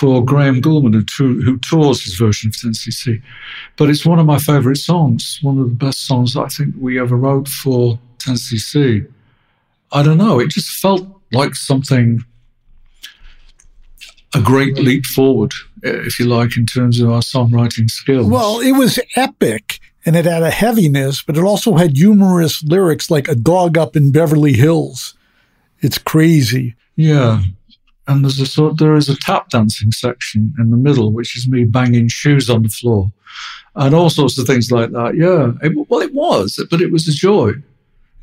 Speaker 3: for Graham Gouldman, who, who tours his version of 10cc. But it's one of my favorite songs, one of the best songs I think we ever wrote for 10cc. I don't know, it just felt like something, a great leap forward, if you like, in terms of our songwriting skills.
Speaker 2: Well, it was epic and it had a heaviness, but it also had humorous lyrics like a dog up in Beverly Hills. It's crazy.
Speaker 3: Yeah. And there's a sort there is a tap dancing section in the middle, which is me banging shoes on the floor, and all sorts of things like that. Yeah, it, well, it was, but it was a joy.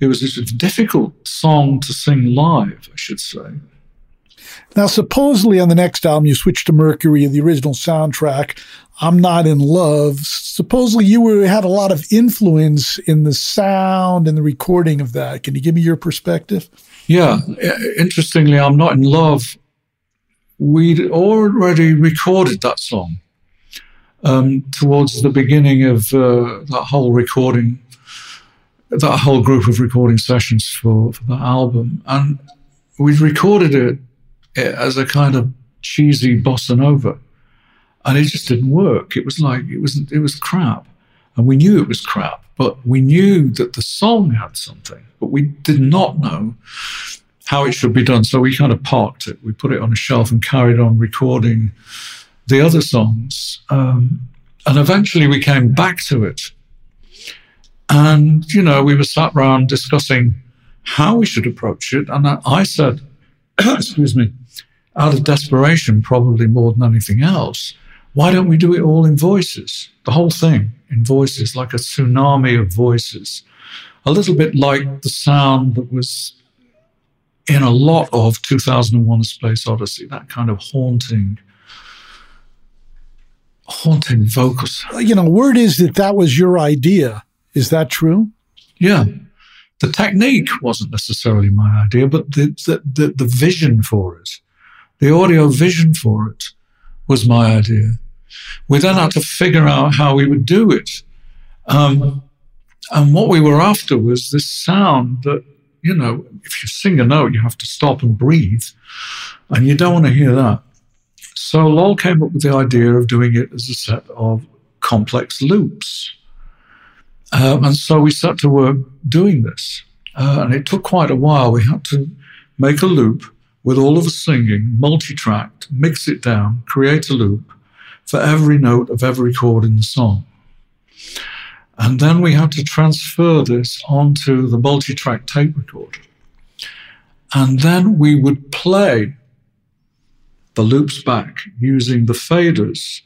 Speaker 3: It was a difficult song to sing live, I should say.
Speaker 2: Now, supposedly on the next album, you switched to Mercury, the original soundtrack. I'm not in love. Supposedly, you were, had a lot of influence in the sound and the recording of that. Can you give me your perspective?
Speaker 3: Yeah, interestingly, I'm not in love. We'd already recorded that song um, towards the beginning of uh, that whole recording, that whole group of recording sessions for, for that album. And we'd recorded it as a kind of cheesy bossa nova. And it just didn't work. It was like, it was, it was crap. And we knew it was crap, but we knew that the song had something, but we did not know how it should be done. So we kind of parked it. We put it on a shelf and carried on recording the other songs. Um, and eventually we came back to it. And, you know, we were sat around discussing how we should approach it. And I said, excuse me, out of desperation, probably more than anything else, why don't we do it all in voices? The whole thing in voices, like a tsunami of voices. A little bit like the sound that was in a lot of 2001 A Space Odyssey, that kind of haunting, haunting vocals.
Speaker 2: You know, word is that that was your idea. Is that true?
Speaker 3: Yeah. The technique wasn't necessarily my idea, but the, the, the, the vision for it, the audio vision for it was my idea. We then had to figure out how we would do it. Um, and what we were after was this sound that, you know, if you sing a note, you have to stop and breathe, and you don't want to hear that. So Lol came up with the idea of doing it as a set of complex loops. Um, and so we set to work doing this. Uh, and it took quite a while. We had to make a loop with all of us singing, multi tracked, mix it down, create a loop for every note of every chord in the song. And then we had to transfer this onto the multi track tape recorder. And then we would play the loops back using the faders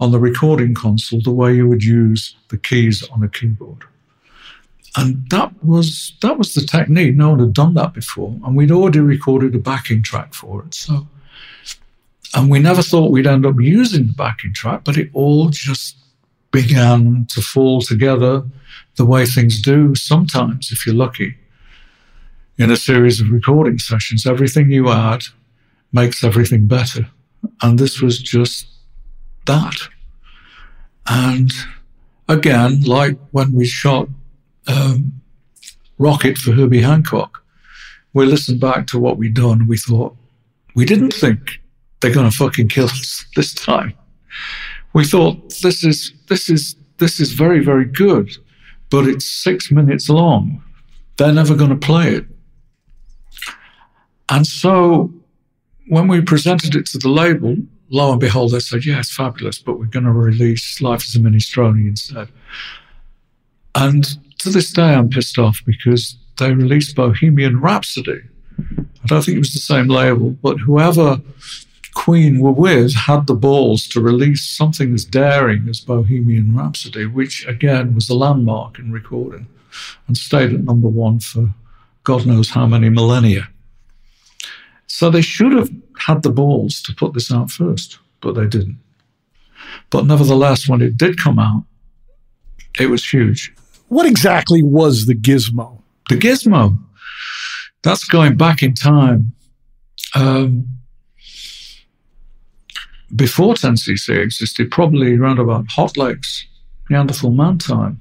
Speaker 3: on the recording console the way you would use the keys on a keyboard. And that was that was the technique. No one had done that before, and we'd already recorded a backing track for it. So, and we never thought we'd end up using the backing track, but it all just began to fall together the way things do sometimes, if you're lucky. In a series of recording sessions, everything you add makes everything better. And this was just that. And again, like when we shot um, Rockit for Herbie Hancock, we listened back to what we'd done. We thought, we didn't think they're going to fucking kill us this time. We thought this is this is this is very very good, but it's six minutes long. They're never going to play it. And so when we presented it to the label, lo and behold, they said, yeah, it's fabulous, but we're going to release Life as a Minestrone instead. And to this day, I'm pissed off because they released Bohemian Rhapsody. I don't think it was the same label, but whoever Queen were with had the balls to release something as daring as Bohemian Rhapsody, which again was a landmark in recording and stayed at number one for God knows how many millennia. So they should have had the balls to put this out first, but they didn't. But nevertheless, when it did come out, it was huge.
Speaker 2: What exactly was the gizmo?
Speaker 3: The gizmo. That's going back in time. Um, before 10cc existed, probably around about Hot Legs, Neanderthal Man time,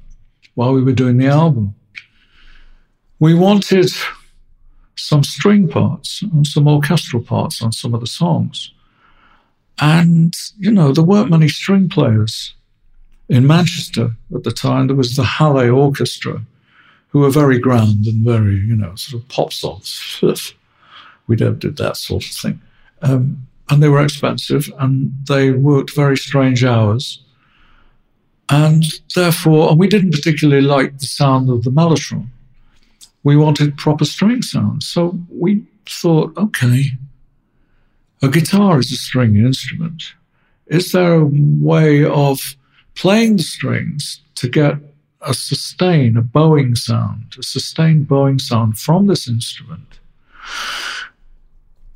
Speaker 3: while we were doing the album. We wanted some string parts and some orchestral parts on some of the songs. And, you know, there weren't many string players in Manchester at the time. There was the Halle Orchestra, who were very grand and very, you know, sort of pop songs. we don't do that sort of thing. Um, and they were expensive and they worked very strange hours. And therefore, and we didn't particularly like the sound of the mellotron we wanted proper string sounds. So we thought, okay, a guitar is a string instrument. Is there a way of playing the strings to get a sustain, a bowing sound, a sustained bowing sound from this instrument?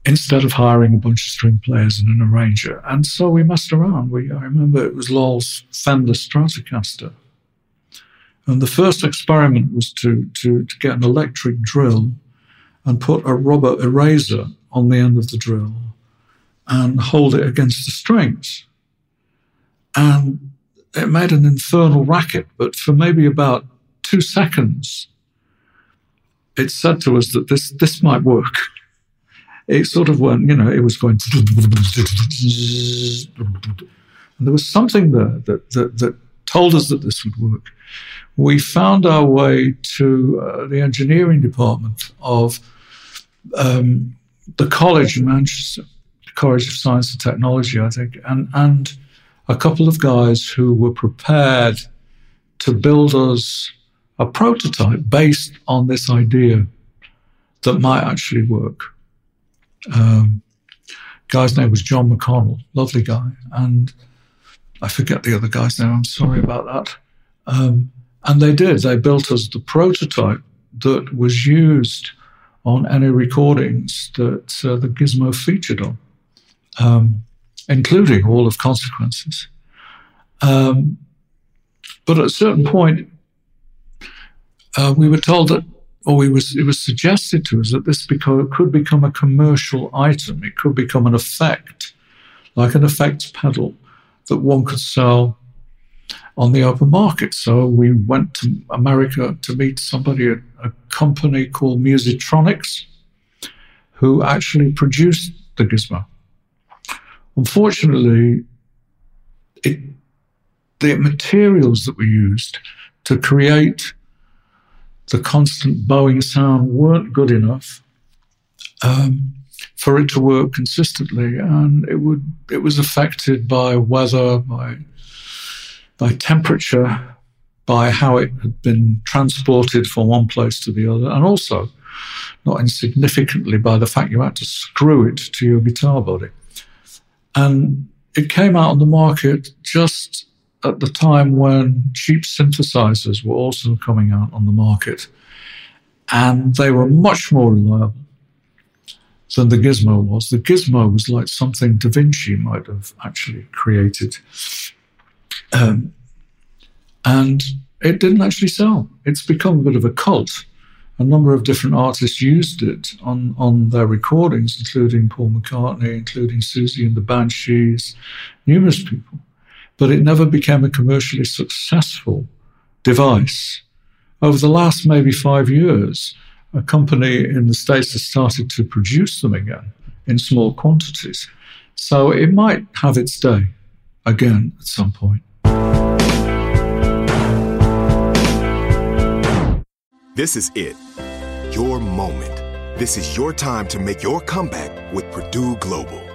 Speaker 3: Instead of hiring a bunch of string players and an arranger. And so we messed around. We, I remember it was Lol's Fender Stratocaster and the first experiment was to, to, to get an electric drill and put a rubber eraser on the end of the drill and hold it against the strings. And it made an infernal racket, but for maybe about two seconds, it said to us that this, this might work. It sort of went, you know, it was going. And there was something there that, that, that told us that this would work we found our way to uh, the engineering department of um, the college in Manchester, the College of Science and Technology, I think, and, and a couple of guys who were prepared to build us a prototype based on this idea that might actually work. Um, guy's name was John McConnell, lovely guy, and I forget the other guy's name. I'm sorry about that. Um, and they did. They built us the prototype that was used on any recordings that uh, the Gizmo featured on, um, including all of Consequences. Um, but at a certain point, uh, we were told that, or we was, it was suggested to us that this beco- could become a commercial item. It could become an effect, like an effects pedal that one could sell on the open market. So we went to America to meet somebody at a company called Musitronics, who actually produced the gizmo. Unfortunately, it, the materials that were used to create the constant bowing sound weren't good enough um, for it to work consistently, and it would it was affected by weather, by by temperature, by how it had been transported from one place to the other, and also, not insignificantly, by the fact you had to screw it to your guitar body. And it came out on the market just at the time when cheap synthesizers were also coming out on the market. And they were much more reliable than the Gizmo was. The Gizmo was like something Da Vinci might have actually created. Um, and it didn't actually sell. It's become a bit of a cult. A number of different artists used it on, on their recordings, including Paul McCartney, including Siouxsie and the Banshees, numerous people. But it never became a commercially successful device. Over the last maybe five years, a company in the States has started to produce them again in small quantities. So it might have its day again at some point.
Speaker 4: This is it. Your moment. This is your time to make your comeback with Purdue Global.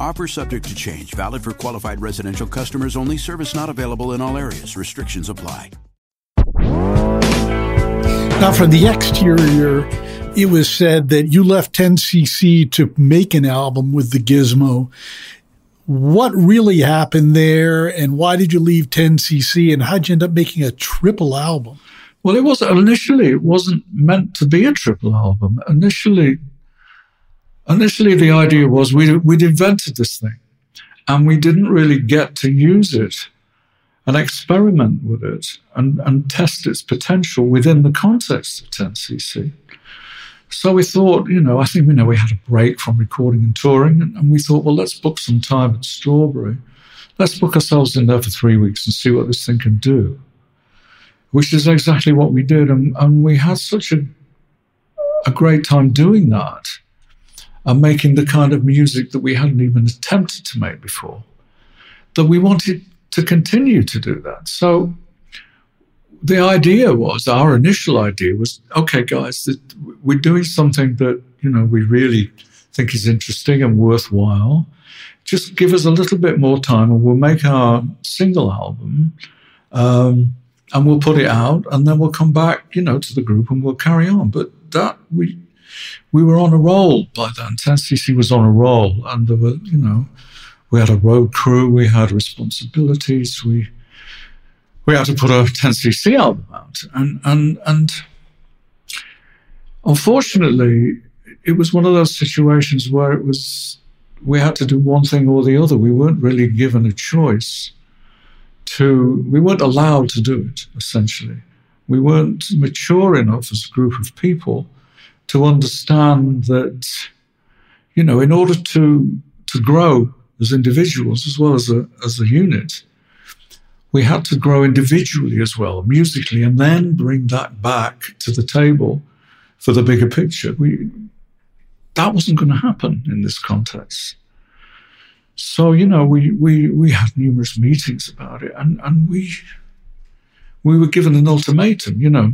Speaker 5: Offer subject to change, valid for qualified residential customers only, service not available in all areas. Restrictions apply.
Speaker 2: Now, from the exterior, it was said that you left 10cc to make an album with the Gizmo. What really happened there, and why did you leave 10cc, and how'd you end up making a triple album?
Speaker 3: Well, it was initially it wasn't meant to be a triple album. Initially, initially the idea was we we'd invented this thing, and we didn't really get to use it and experiment with it and, and test its potential within the context of 10cc. So we thought, you know, I think we know we had a break from recording and touring, and, and, we thought, well, let's book some time at Strawberry. Let's book ourselves in there for three weeks and see what this thing can do. Which is exactly what we did, and, and we had such a a great time doing that and making the kind of music that we hadn't even attempted to make before. That we wanted to continue to do that. So the idea was, our initial idea was, okay, guys, we're doing something that, you know, we really think is interesting and worthwhile. Just give us a little bit more time and we'll make our single album um, and we'll put it out and then we'll come back, you know, to the group and we'll carry on. But that we we were on a roll by then. 10cc was on a roll, and there were, you know, we had a road crew, we had responsibilities, we we had to put a 10cc album out, and and and unfortunately, it was one of those situations where it was we had to do one thing or the other. We weren't really given a choice to, we weren't allowed to do it, essentially. We weren't mature enough as a group of people to understand that, you know, in order to, to grow as individuals as well as a, as a unit, we had to grow individually as well, musically, and then bring that back to the table for the bigger picture. We, that wasn't going to happen in this context. So, you know, we, we, we had numerous meetings about it and, and we, we were given an ultimatum, you know,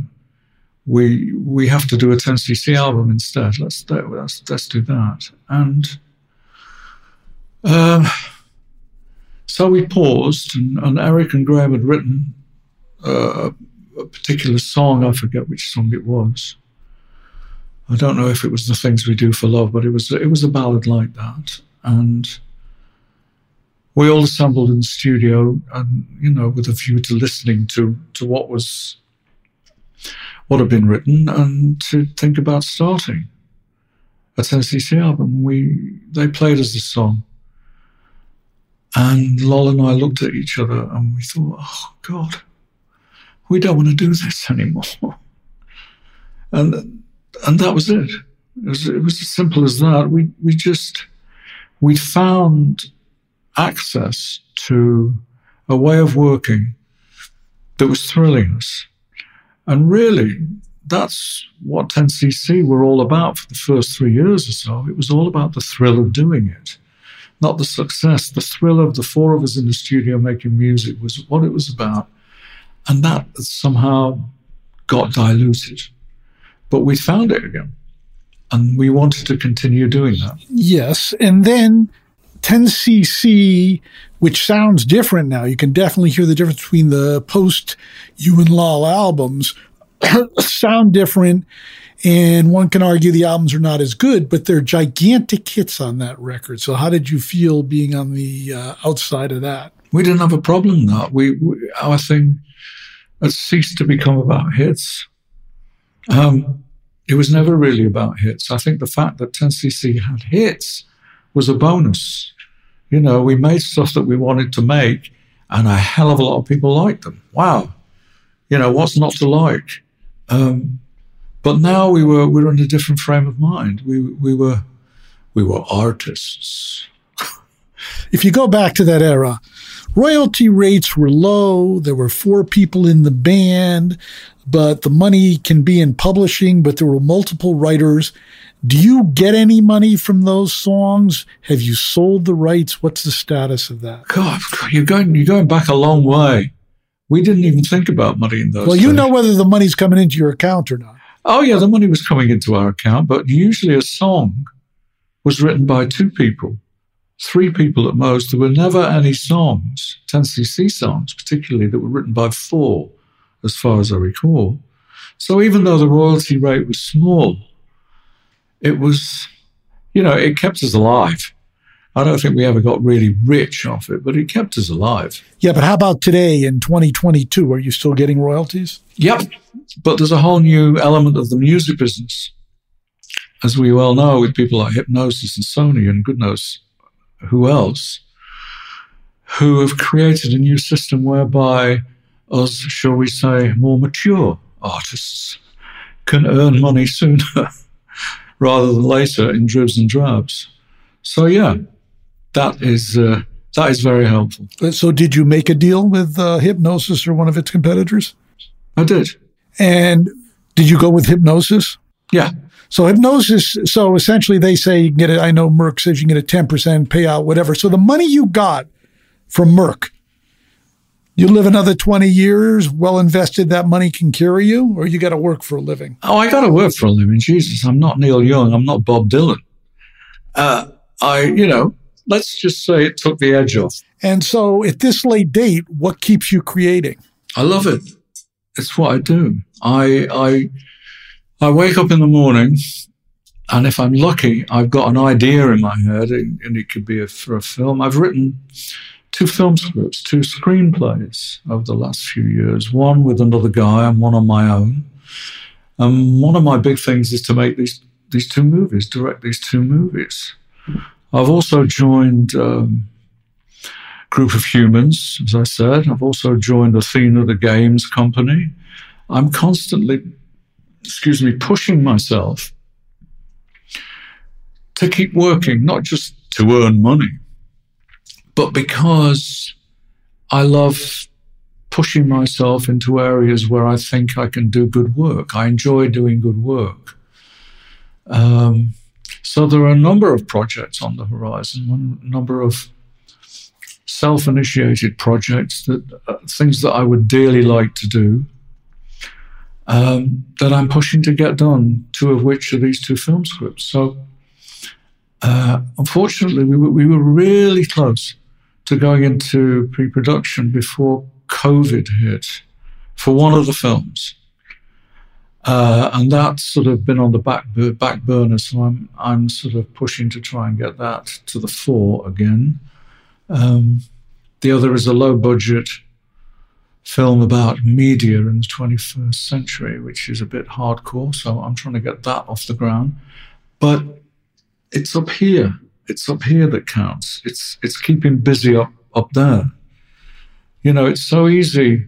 Speaker 3: we, we have to do a 10cc album instead. Let's, let's, let's do that. And, um, so we paused and, and, Eric and Graham had written uh, a particular song. I forget which song it was. I don't know if it was the things we do for love, but it was it was a ballad like that, and we all assembled in the studio, and you know, with a view to listening to to what was what had been written, and to think about starting a 10cc album. We they played us the song, and Lol and I looked at each other, and we thought, "Oh God, we don't want to do this anymore." and and that was it. It was, it was as simple as that. We, we just, we found access to a way of working that was thrilling us. And really, that's what 10cc were all about for the first three years or so. It was all about the thrill of doing it, not the success. The thrill of the four of us in the studio making music was what it was about. And that somehow got diluted but we found it again. And we wanted to continue doing that.
Speaker 2: Yes. And then 10cc, which sounds different now. You can definitely hear the difference between the post You and Lol albums, sound different. And one can argue the albums are not as good, but they're gigantic hits on that record. So, how did you feel being on the uh, outside of that?
Speaker 3: We didn't have a problem that. We, we our thing had ceased to become about hits. Um, it was never really about hits. I think the fact that 10cc had hits was a bonus. You know, we made stuff that we wanted to make, and a hell of a lot of people liked them. Wow. You know, what's not to like? Um, but now we were we were in a different frame of mind. We we were we were artists.
Speaker 2: if you go back to that era, royalty rates were low. There were four people in the band but the money can be in publishing, but there were multiple writers. Do you get any money from those songs? Have you sold the rights? What's the status of that?
Speaker 3: God, you're going you're going back a long way. We didn't even think about money in those.
Speaker 2: Well,
Speaker 3: days.
Speaker 2: you know whether the money's coming into your account or not.
Speaker 3: Oh yeah, the money was coming into our account, but usually a song was written by two people, three people at most. There were never any songs, 10cc songs particularly, that were written by four as far as I recall. So even though the royalty rate was small, it was, you know, it kept us alive. I don't think we ever got really rich off it, but it kept us alive.
Speaker 2: Yeah, but how about today in 2022? Are you still getting royalties?
Speaker 3: Yep. But there's a whole new element of the music business. As we well know, with people like Hipgnosis and Sony and goodness who else, who have created a new system whereby us, shall we say, more mature artists can earn money sooner rather than later in dribs and drabs. So yeah, that is uh, that is very helpful.
Speaker 2: So did you make a deal with uh, Hipgnosis or one of its competitors?
Speaker 3: I did.
Speaker 2: And did you go with Hipgnosis?
Speaker 3: Yeah.
Speaker 2: So Hipgnosis. so essentially they say you can get it. I know Merck says you can get a 10% payout, whatever. So the money you got from Merck, you live another 20 years, well invested, that money can carry you, or you got to work for a living?
Speaker 3: Oh, I got to work for a living. Jesus, I'm not Neil Young. I'm not Bob Dylan. Uh, I, you know, let's just say it took the edge off.
Speaker 2: And so at this late date, what keeps you creating?
Speaker 3: I love it. It's what I do. I, I, I wake up in the morning and if I'm lucky, I've got an idea in my head, and it could be a, for a film. I've written two film scripts, two screenplays over the last few years, one with another guy and one on my own. And one of my big things is to make these, these two movies, direct these two movies. I've also joined um, Group of Humans, as I said. I've also joined Athena, the games company. I'm constantly, excuse me, pushing myself to keep working, not just to earn money, but because I love pushing myself into areas where I think I can do good work. I enjoy doing good work. Um, so there are a number of projects on the horizon, a number of self-initiated projects that uh, things that I would dearly like to do um, that I'm pushing to get done. Two of which are these two film scripts. So uh, unfortunately, we were, we were really close to going into pre production before COVID hit for one of the films. Uh, and that's sort of been on the back back burner, so I'm I'm sort of pushing to try and get that to the fore again. Um, the other is a low budget film about media in the 21st century, which is a bit hardcore. So I'm trying to get that off the ground. But it's up here it's up here that counts. It's it's keeping busy up up there. You know, it's so easy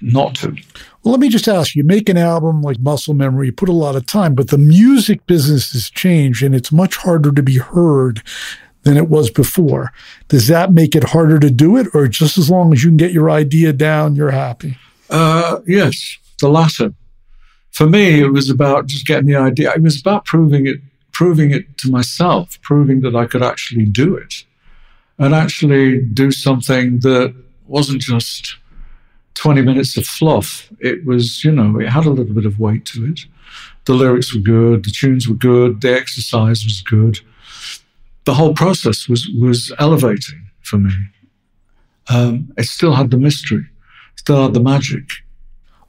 Speaker 3: not to.
Speaker 2: Well, let me just ask you make an album like Muscle Memory, you put a lot of time, but the music business has changed and it's much harder to be heard than it was before. Does that make it harder to do it, or just as long as you can get your idea down, you're happy?
Speaker 3: Uh, yes, the latter. For me, it was about just getting the idea. It was about proving it proving it to myself, proving that I could actually do it and actually do something that wasn't just 20 minutes of fluff. It was, you know, it had a little bit of weight to it. The lyrics were good, the tunes were good, the exercise was good. The whole process was, was elevating for me. Um, it still had the mystery, still had the magic.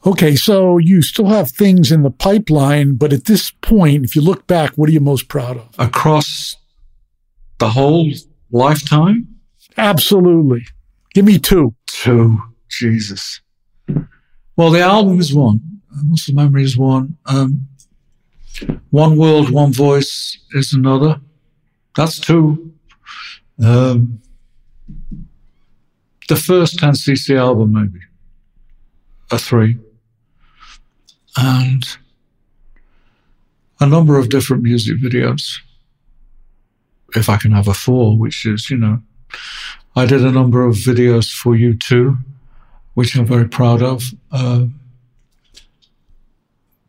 Speaker 2: Okay, so you still have things in the pipeline, but at this point, if you look back, what are you most proud of?
Speaker 3: Across the whole lifetime?
Speaker 2: Absolutely. Give me two.
Speaker 3: Two. Jesus. Well, the album is one. Muscle Memory is one. Um, one World, One Voice is another. That's two. Um, the first 10cc album, maybe. A three and a number of different music videos. If I can have a four, which is, you know, I did a number of videos for U2, which I'm very proud of. Uh,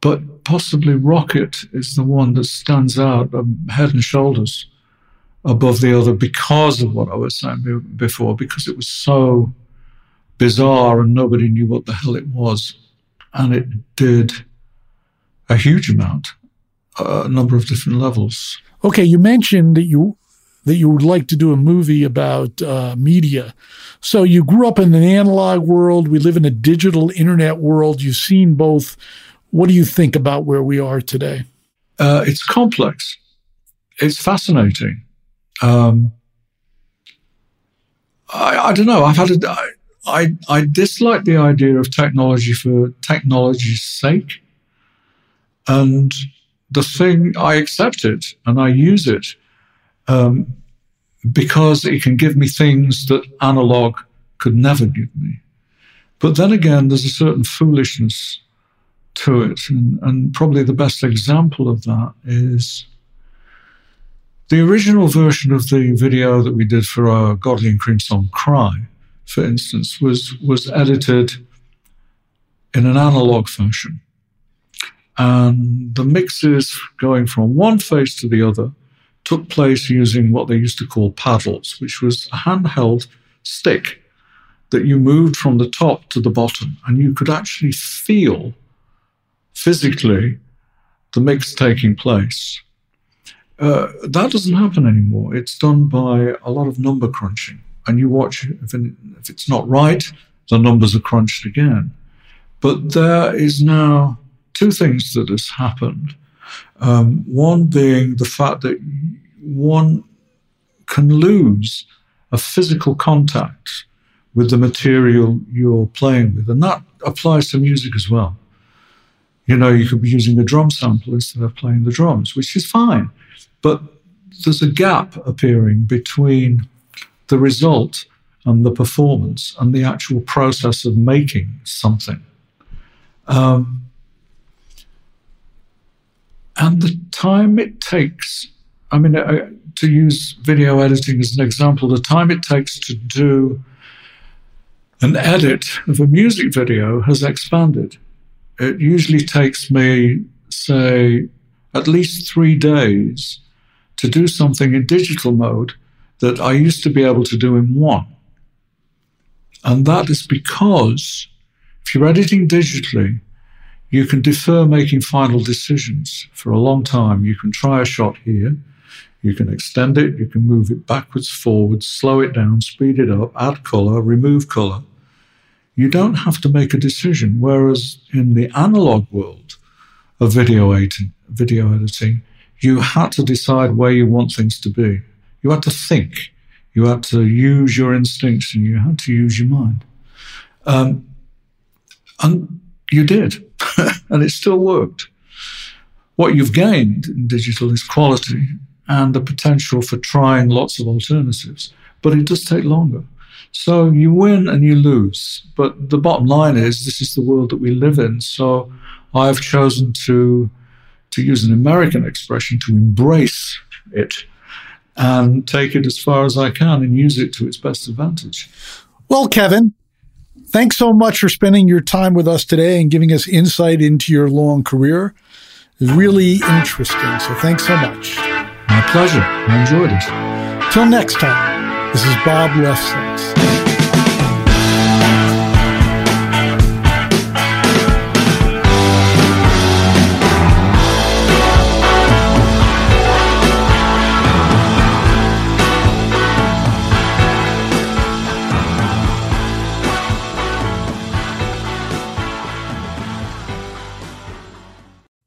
Speaker 3: but possibly Rockit is the one that stands out um, head and shoulders above the other because of what I was saying before, because it was so bizarre and nobody knew what the hell it was and it did a huge amount, a number of different levels.
Speaker 2: Okay, you mentioned that you that you would like to do a movie about uh, media. So you grew up in an analog world. We live in a digital internet world. You've seen both. What do you think about where we are today?
Speaker 3: Uh, it's complex. It's fascinating. Um, I, I, don't know. I've had a, I, I, dislike the idea of technology for technology's sake. And the thing, I accept it and I use it um, because it can give me things that analog could never give me. But then again, there's a certain foolishness to it. And, and probably the best example of that is the original version of the video that we did for our Godley and Creme song Cry for instance, was, was edited in an analog fashion. And the mixes going from one face to the other took place using what they used to call paddles, which was a handheld stick that you moved from the top to the bottom. And you could actually feel physically the mix taking place. Uh, that doesn't happen anymore. It's done by a lot of number crunching and you watch if, if it's not right, the numbers are crunched again. But there is now two things that has happened. Um, one being the fact that one can lose a physical contact with the material you're playing with. And that applies to music as well. You know, you could be using a drum sample instead of playing the drums, which is fine. But there's a gap appearing between the result and the performance and the actual process of making something. Um, and the time it takes, I mean, uh, to use video editing as an example, the time it takes to do an edit of a music video has expanded. It usually takes me, say, at least three days to do something in digital mode that I used to be able to do in one. And that is because if you're editing digitally, you can defer making final decisions for a long time. You can try a shot here, you can extend it, you can move it backwards, forwards, slow it down, speed it up, add color, remove color. You don't have to make a decision. Whereas in the analog world of video editing, video editing, you had to decide where you want things to be. You had to think. You had to use your instincts and you had to use your mind. Um, and you did. and it still worked. What you've gained in digital is quality and the potential for trying lots of alternatives, but it does take longer. So you win and you lose. But the bottom line is this is the world that we live in. So I've chosen to, to use an American expression, to embrace it and take it as far as I can and use it to its best advantage.
Speaker 2: Well, Kevin, thanks so much for spending your time with us today and giving us insight into your long career. It's really interesting. So thanks so much.
Speaker 3: My pleasure. I enjoyed it.
Speaker 2: Till next time, this is Bob Lefsetz.